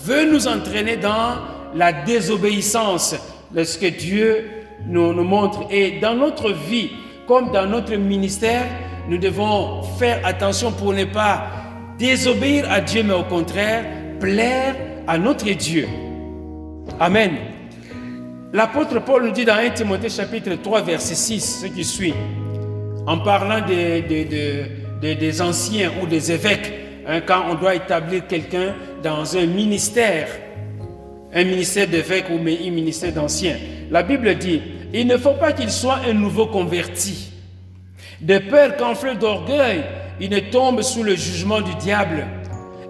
veut nous entraîner dans la désobéissance ce que Dieu nous, montre. Et dans notre vie, comme dans notre ministère, nous devons faire attention pour ne pas désobéir à Dieu, mais au contraire, plaire à notre Dieu. Amen. L'apôtre Paul nous dit dans 1 Timothée chapitre 3 verset 6, ce qui suit, en parlant des, des, anciens ou des évêques, hein, quand on doit établir quelqu'un dans un ministère, un ministère d'évêque ou un ministère d'ancien. La Bible dit, il ne faut pas qu'il soit un nouveau converti, de peur qu'enflé d'orgueil, il ne tombe sous le jugement du diable.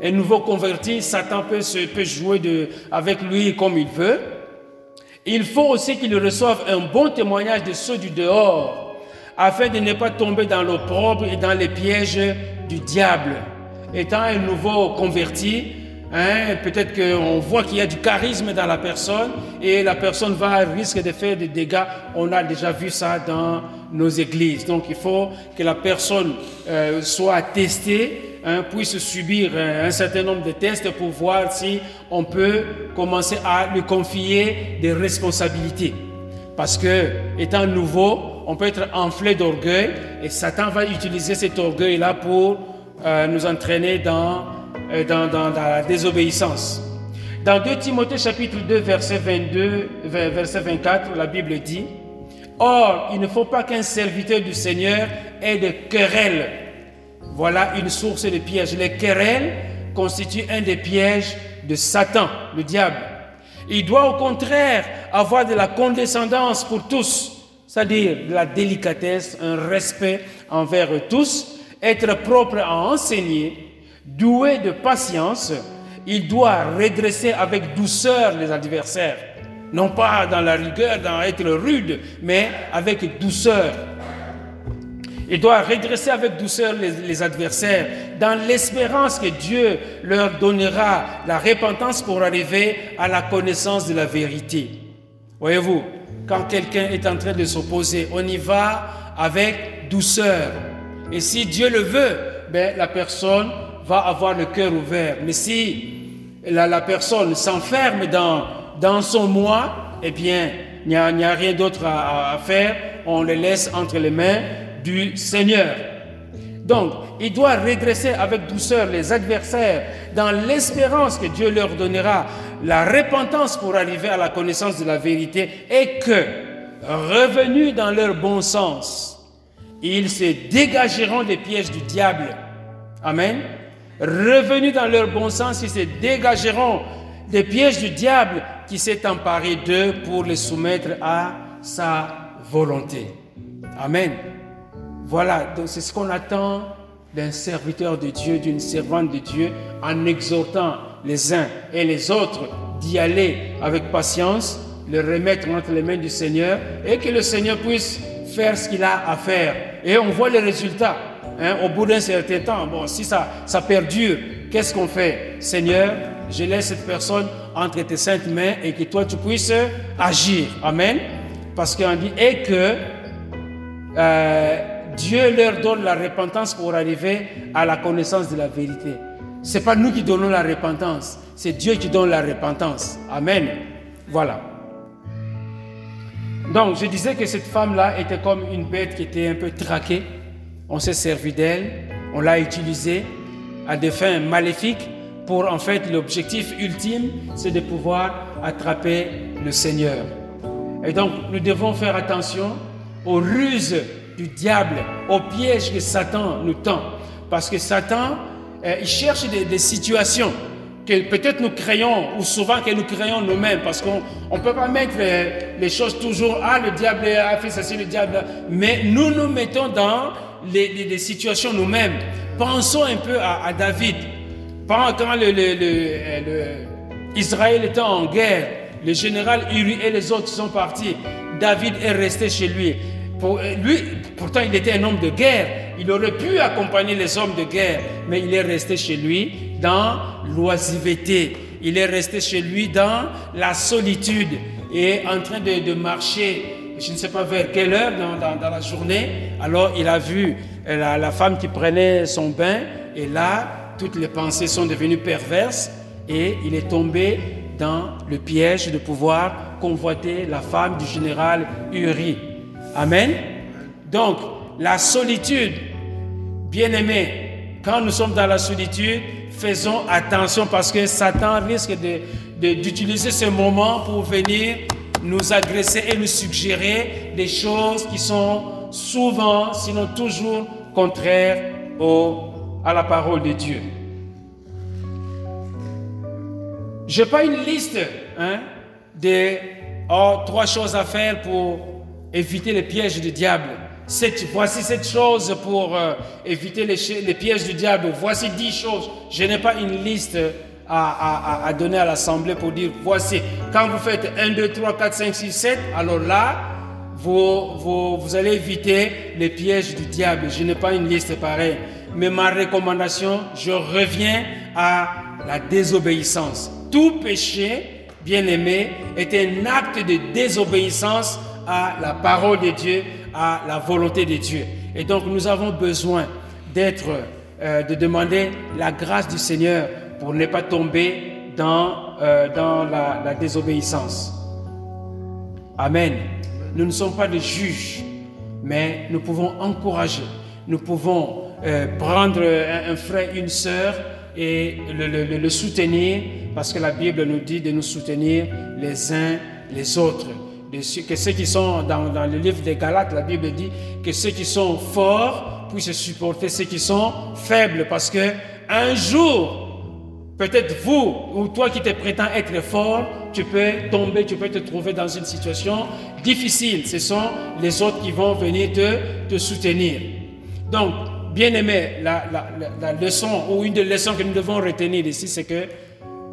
Un nouveau converti, Satan peut, peut jouer avec lui comme il veut. Il faut aussi qu'il reçoive un bon témoignage de ceux du dehors, afin de ne pas tomber dans l'opprobre et dans les pièges du diable. Étant un nouveau converti, hein, peut-être qu'on voit qu'il y a du charisme dans la personne et la personne va risquer de faire des dégâts. On a déjà vu ça dans nos églises. Donc il faut que la personne euh, soit testée hein, puisse subir un, certain nombre de tests pour voir si on peut commencer à lui confier des responsabilités. Parce que, étant nouveau, on peut être enflé d'orgueil et Satan va utiliser cet orgueil-là pour euh, nous entraîner dans, euh, dans, dans, dans, la désobéissance. Dans 2 Timothée chapitre 2 verset 22, verset 24, la Bible dit, Or, il ne faut pas qu'un serviteur du Seigneur ait de querelles. Voilà une source de pièges. Les querelles constituent un des pièges de Satan, le diable. Il doit au contraire avoir de la condescendance pour tous, c'est-à-dire de la délicatesse, un respect envers tous, être propre à enseigner, doué de patience. Il doit redresser avec douceur les adversaires non pas dans la rigueur, dans être rude, mais avec douceur. Il doit redresser avec douceur les, adversaires, dans l'espérance que Dieu leur donnera la repentance pour arriver à la connaissance de la vérité. Voyez-vous, quand quelqu'un est en train de s'opposer, on y va avec douceur. Et si Dieu le veut, ben, la personne va avoir le cœur ouvert. Mais si la, personne s'enferme dans dans son moi, eh bien, il n'y a, rien d'autre à, faire. On le laisse entre les mains du Seigneur. Donc, il doit redresser avec douceur les adversaires dans l'espérance que Dieu leur donnera la repentance pour arriver à la connaissance de la vérité et que, revenus dans leur bon sens, ils se dégageront des pièges du diable. Amen. Revenus dans leur bon sens, ils se dégageront des pièges du diable qui s'est emparé d'eux pour les soumettre à sa volonté. Amen. Voilà, c'est ce qu'on attend d'un serviteur de Dieu, d'une servante de Dieu, en exhortant les uns et les autres d'y aller avec patience, le remettre entre les mains du Seigneur et que le Seigneur puisse faire ce qu'il a à faire. Et on voit les résultats. Hein, au bout d'un certain temps, bon, si ça, ça perdure, qu'est-ce qu'on fait? Seigneur, je laisse cette personne entre tes saintes mains et que toi tu puisses agir. Amen. Parce qu'on dit, et que euh, Dieu leur donne la repentance pour arriver à la connaissance de la vérité. Ce n'est pas nous qui donnons la repentance, c'est Dieu qui donne la repentance. Amen. Voilà. Donc, je disais que cette femme-là était comme une bête qui était un peu traquée. On s'est servi d'elle, on l'a utilisée à des fins maléfiques pour en fait l'objectif ultime, c'est de pouvoir attraper le Seigneur. Et donc nous devons faire attention aux ruses du diable, aux pièges que Satan nous tend. Parce que Satan, euh, il cherche des, situations que peut-être nous créons, ou souvent que nous créons nous-mêmes, parce qu'on ne peut pas mettre les, choses toujours, ah, le diable a fait ceci, le diable, mais nous nous mettons dans les, situations nous-mêmes. Pensons un peu à David. Pendant quand Israël était en guerre, le général Uri et les autres sont partis. David est resté chez lui. Pour, lui, pourtant, il était un homme de guerre. Il aurait pu accompagner les hommes de guerre, mais il est resté chez lui dans l'oisiveté. Il est resté chez lui dans la solitude et en train de, marcher, je ne sais pas vers quelle heure dans, la journée. Alors, il a vu la, la femme qui prenait son bain et là, toutes les pensées sont devenues perverses et il est tombé dans le piège de pouvoir convoiter la femme du général Uri. Amen. Donc, la solitude, bien aimé, quand nous sommes dans la solitude, faisons attention parce que Satan risque d'utiliser ce moment pour venir nous agresser et nous suggérer des choses qui sont souvent, sinon toujours, contraires au à la parole de Dieu. Je n'ai pas une liste hein, de oh, trois choses à faire pour éviter les pièges du diable. voici cette chose pour euh, éviter les, les, pièges du diable. Voici dix choses. Je n'ai pas une liste à, donner à l'Assemblée pour dire, voici, quand vous faites 1, 2, 3, 4, 5, 6, 7, alors là, vous, vous, vous allez éviter les pièges du diable. Je n'ai pas une liste pareille. Mais ma recommandation, je reviens à la désobéissance. Tout péché, bien aimé, est un acte de désobéissance à la parole de Dieu, à la volonté de Dieu. Et donc nous avons besoin d'être euh, de demander la grâce du Seigneur pour ne pas tomber dans, euh, dans la, désobéissance. Amen. Nous ne sommes pas des juges, mais nous pouvons encourager, nous pouvons euh, prendre un, frère, une sœur et le, le, le, soutenir, parce que la Bible nous dit de nous soutenir les uns les autres. que ceux qui sont dans, dans le livre des Galates, la Bible dit que ceux qui sont forts puissent supporter ceux qui sont faibles, parce que un jour, Peut-être vous ou toi qui te prétends être fort, tu peux tomber, tu peux te trouver dans une situation difficile. Ce sont les autres qui vont venir te, te soutenir. Donc, bien aimé, la, leçon ou une des leçons que nous devons retenir ici, c'est que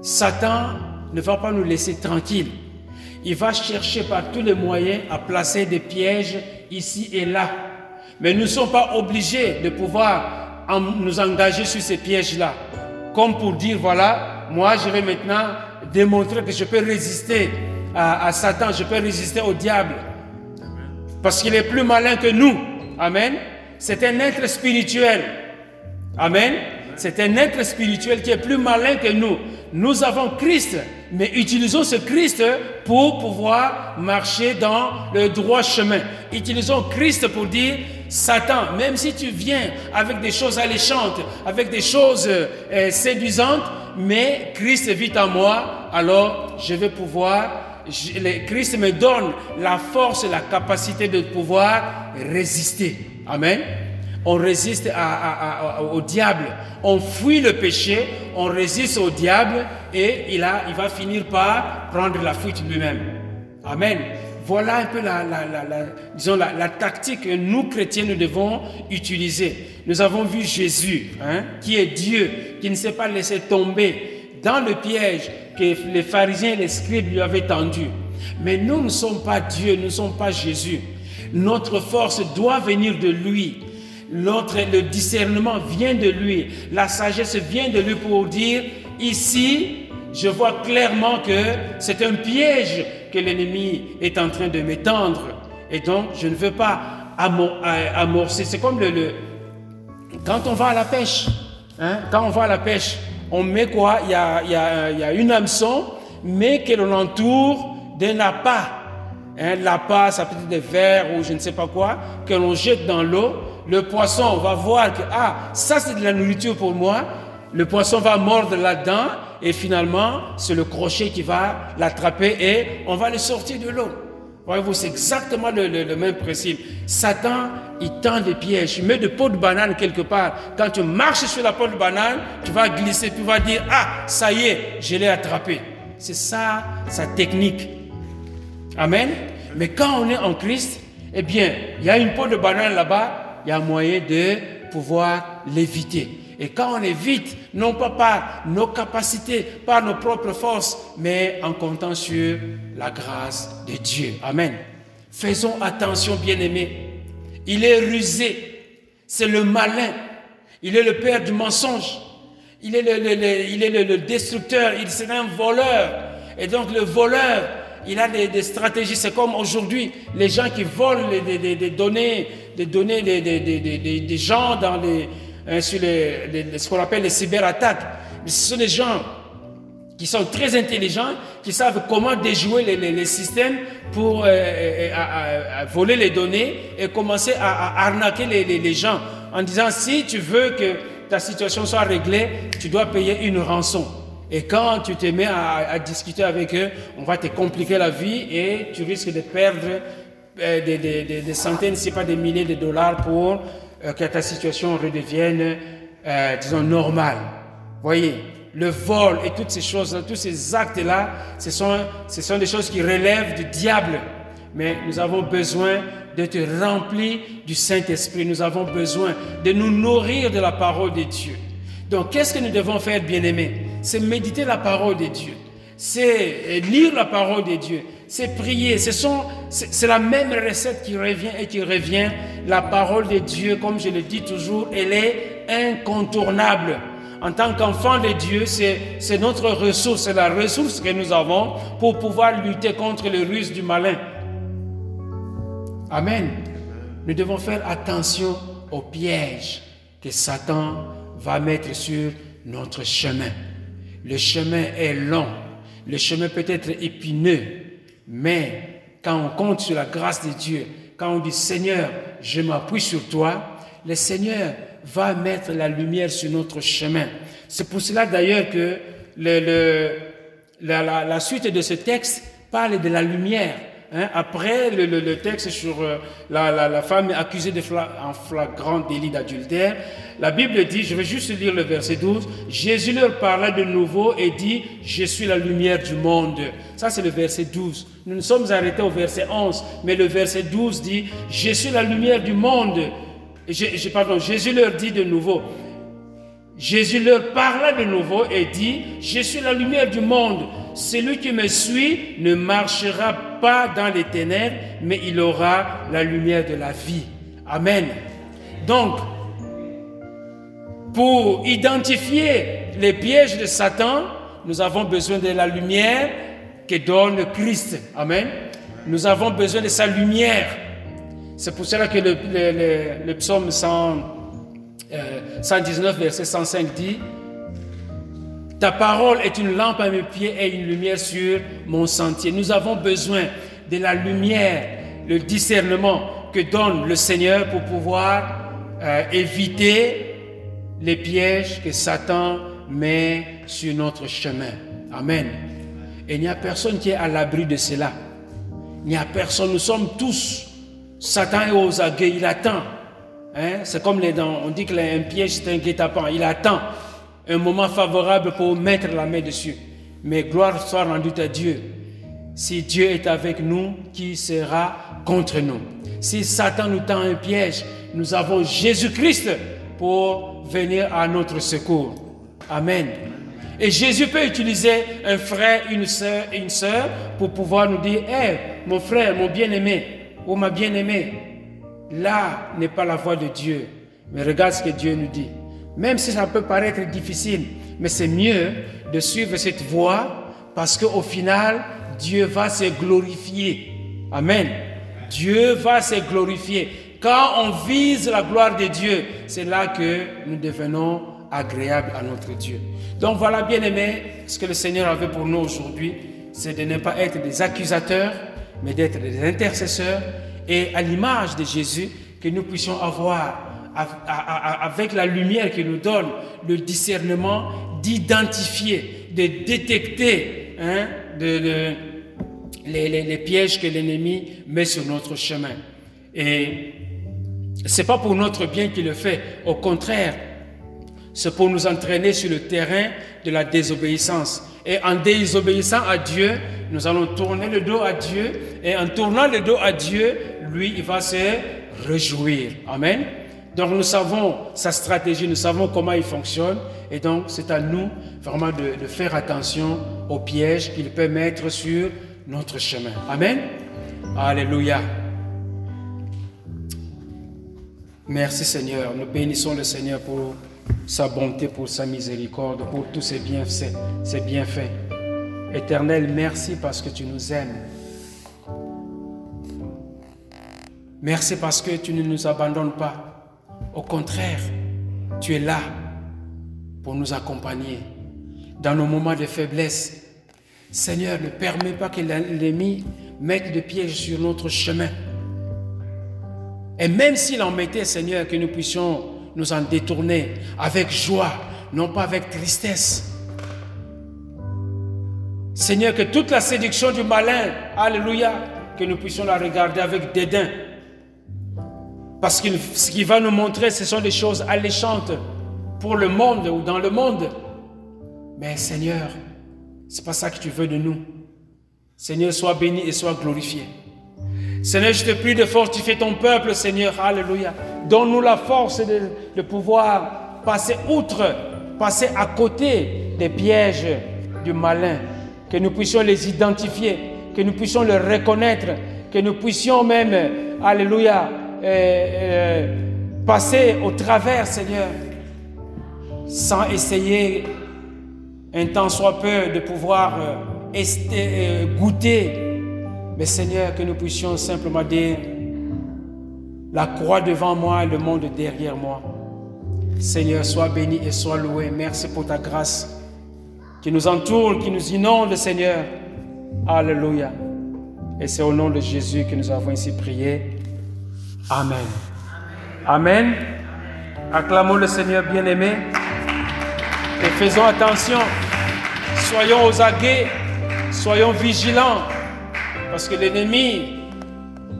Satan ne va pas nous laisser tranquilles. Il va chercher par tous les moyens à placer des pièges ici et là. Mais nous ne sommes pas obligés de pouvoir nous engager sur ces pièges-là comme pour dire, voilà, moi je vais maintenant démontrer que je peux résister à, Satan, je peux résister au diable. Parce qu'il est plus malin que nous. Amen. C'est un être spirituel. Amen. C'est un être spirituel qui est plus malin que nous. Nous avons Christ, mais utilisons ce Christ pour pouvoir marcher dans le droit chemin. Utilisons Christ pour dire, Satan, même si tu viens avec des choses alléchantes, avec des choses euh, séduisantes, mais Christ vit en moi, alors je vais pouvoir, Christ me donne la force la capacité de pouvoir résister. Amen. On résiste au diable, on fuit le péché, on résiste au diable et il, a, il va finir par prendre la fuite lui-même. Amen. Voilà un peu la, disons la, tactique que nous, chrétiens, nous devons utiliser. Nous avons vu Jésus, hein, qui est Dieu, qui ne s'est pas laissé tomber dans le piège que les pharisiens et les scribes lui avaient tendu. Mais nous ne sommes pas Dieu, nous ne sommes pas Jésus. Notre force doit venir de lui. Notre, le discernement vient de lui. La sagesse vient de lui pour dire, ici, je vois clairement que c'est un piège que l'ennemi est en train de m'étendre. Et donc, je ne veux pas amorcer. C'est comme Quand on va à la pêche, hein, quand on va à la pêche, on met quoi? Il y, a, une hameçon, mais que l'on entoure d'un appât. Un l'appât, ça peut être des vers ou je ne sais pas quoi, que l'on jette dans l'eau. Le poisson, on va voir que, ah, ça c'est de la nourriture pour moi. Le poisson va mordre là-dedans et finalement, c'est le crochet qui va l'attraper et on va le sortir de l'eau. Voyez-vous, c'est exactement le, même principe. Satan, il tend des pièges. Il met de peau de banane quelque part. Quand tu marches sur la peau de banane, tu vas glisser, tu vas dire, ah, ça y est, je l'ai attrapé. C'est ça, sa technique. Amen. Mais quand on est en Christ, eh bien, il y a une peau de banane là-bas, il y a moyen de pouvoir l'éviter. Et quand on évite, non pas par nos capacités, par nos propres forces, mais en comptant sur la grâce de Dieu. Amen. Faisons attention, bien-aimés. Il est rusé. C'est le malin. Il est le père du mensonge. Il est le, il est le, destructeur. Il c'est un voleur. Et donc le voleur, il a des, stratégies. C'est comme aujourd'hui, les gens qui volent des, données, des données des gens dans les Hein, sur les, ce qu'on appelle les cyberattaques. ce sont des gens qui sont très intelligents, qui savent comment déjouer les, systèmes pour euh, euh, voler les données et commencer à, arnaquer les, gens en disant si tu veux que ta situation soit réglée, tu dois payer une rançon. Et quand tu te mets à, discuter avec eux, on va te compliquer la vie et tu risques de perdre euh, des, des, centaines, si pas des milliers de dollars pour euh, que ta situation redevienne, euh, disons, normale. Voyez, le vol et toutes ces choses-là, tous ces actes-là, ce sont, ce sont des choses qui relèvent du diable. Mais nous avons besoin d'être remplis du Saint-Esprit. Nous avons besoin de nous nourrir de la parole de Dieu. Donc, qu'est-ce que nous devons faire, bien-aimés? C'est méditer la parole de Dieu. C'est lire la parole de Dieu c'est prier. C'est la même recette qui revient et qui revient. La parole de Dieu, comme je le dis toujours, elle est incontournable. En tant qu'enfant de Dieu, c'est notre ressource, c'est la ressource que nous avons pour pouvoir lutter contre les ruses du malin. Amen. Nous devons faire attention aux pièges que Satan va mettre sur notre chemin. Le chemin est long, le chemin peut être épineux, mais quand on compte sur la grâce de Dieu, quand on dit Seigneur, je m'appuie sur toi, le Seigneur va mettre la lumière sur notre chemin. C'est pour cela d'ailleurs que la suite de ce texte parle de la lumière. Hein, après le, texte sur euh, la, femme accusée de en flagrant délit d'adultère, la Bible dit, je vais juste lire le verset 12, Jésus leur parla de nouveau et dit, je suis la lumière du monde. Ça c'est le verset 12. Nous nous sommes arrêtés au verset 11, mais le verset 12 dit, je suis la lumière du monde. Je, pardon, Jésus leur dit de nouveau, Jésus leur parla de nouveau et dit, je suis la lumière du monde. Celui qui me suit ne marchera pas dans les ténèbres, mais il aura la lumière de la vie. Amen. Donc, pour identifier les pièges de Satan, nous avons besoin de la lumière que donne Christ. Amen. Nous avons besoin de sa lumière. C'est pour cela que le, psaume 119, euh, verset 105 dit, ta parole est une lampe à mes pieds et une lumière sur mon sentier. Nous avons besoin de la lumière, le discernement que donne le Seigneur pour pouvoir euh, éviter les pièges que Satan met sur notre chemin. Amen. Et il n'y a personne qui est à l'abri de cela. Il n'y a personne. Nous sommes tous. Satan est aux aguets. Il attend. Hein? C'est comme les dents. On dit qu'un piège, c'est un guet-apens. Il attend un moment favorable pour mettre la main dessus. Mais gloire soit rendue à Dieu. Si Dieu est avec nous, qui sera contre nous? Si Satan nous tend un piège, nous avons Jésus-Christ pour venir à notre secours. Amen. Et Jésus peut utiliser un frère, une soeur une sœur pour pouvoir nous dire, hé, mon frère, mon bien-aimé, ou ma bien-aimée, là n'est pas la voix de Dieu. Mais regarde ce que Dieu nous dit. Même si ça peut paraître difficile, mais c'est mieux de suivre cette voie parce qu'au final, Dieu va se glorifier. Amen. Dieu va se glorifier. Quand on vise la gloire de Dieu, c'est là que nous devenons agréables à notre Dieu. Donc voilà, bien aimé, ce que le Seigneur avait pour nous aujourd'hui, c'est de ne pas être des accusateurs, mais d'être des intercesseurs et à l'image de Jésus, que nous puissions avoir avec la lumière qu'il nous donne, le discernement d'identifier, de détecter hein, de, les, pièges que l'ennemi met sur notre chemin. Et c'est pas pour notre bien qu'il le fait, au contraire, c'est pour nous entraîner sur le terrain de la désobéissance. Et en désobéissant à Dieu, nous allons tourner le dos à Dieu. Et en tournant le dos à Dieu, lui, il va se réjouir. Amen. Donc nous savons sa stratégie, nous savons comment il fonctionne. Et donc c'est à nous vraiment de, faire attention aux pièges qu'il peut mettre sur notre chemin. Amen. Alléluia. Merci Seigneur. Nous bénissons le Seigneur pour sa bonté, pour sa miséricorde, pour tous ses bienfaits. Ses bienfaits. Éternel, merci parce que tu nous aimes. Merci parce que tu ne nous abandonnes pas. Au contraire, tu es là pour nous accompagner dans nos moments de faiblesse. Seigneur, ne permets pas que l'ennemi mette des pièges sur notre chemin. Et même s'il en mettait, Seigneur, que nous puissions nous en détourner avec joie, non pas avec tristesse. Seigneur, que toute la séduction du malin, Alléluia, que nous puissions la regarder avec dédain parce que ce qu'il va nous montrer, ce sont des choses alléchantes pour le monde ou dans le monde. Mais Seigneur, c'est pas ça que tu veux de nous. Seigneur, sois béni et sois glorifié. Seigneur, je te prie de fortifier ton peuple, Seigneur. Alléluia. Donne-nous la force de, de, pouvoir passer outre, passer à côté des pièges du malin. Que nous puissions les identifier, que nous puissions les reconnaître, que nous puissions même, Alléluia, passer au travers, Seigneur, sans essayer un temps soit peu de pouvoir euh, euh, goûter. Mais Seigneur, que nous puissions simplement dire, la croix devant moi et le monde derrière moi. Seigneur, sois béni et sois loué. Merci pour ta grâce qui nous entoure, qui nous inonde, Seigneur. Alléluia. Et c'est au nom de Jésus que nous avons ici prié. Amen. Amen. Acclamons le Seigneur bien-aimé. Et faisons attention. Soyons aux aguets. Soyons vigilants. Parce que l'ennemi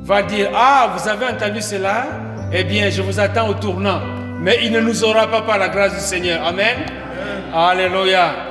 va dire, ah, vous avez entendu cela? Eh bien, je vous attends au tournant. Mais il ne nous aura pas par la grâce du Seigneur. Amen. Alléluia.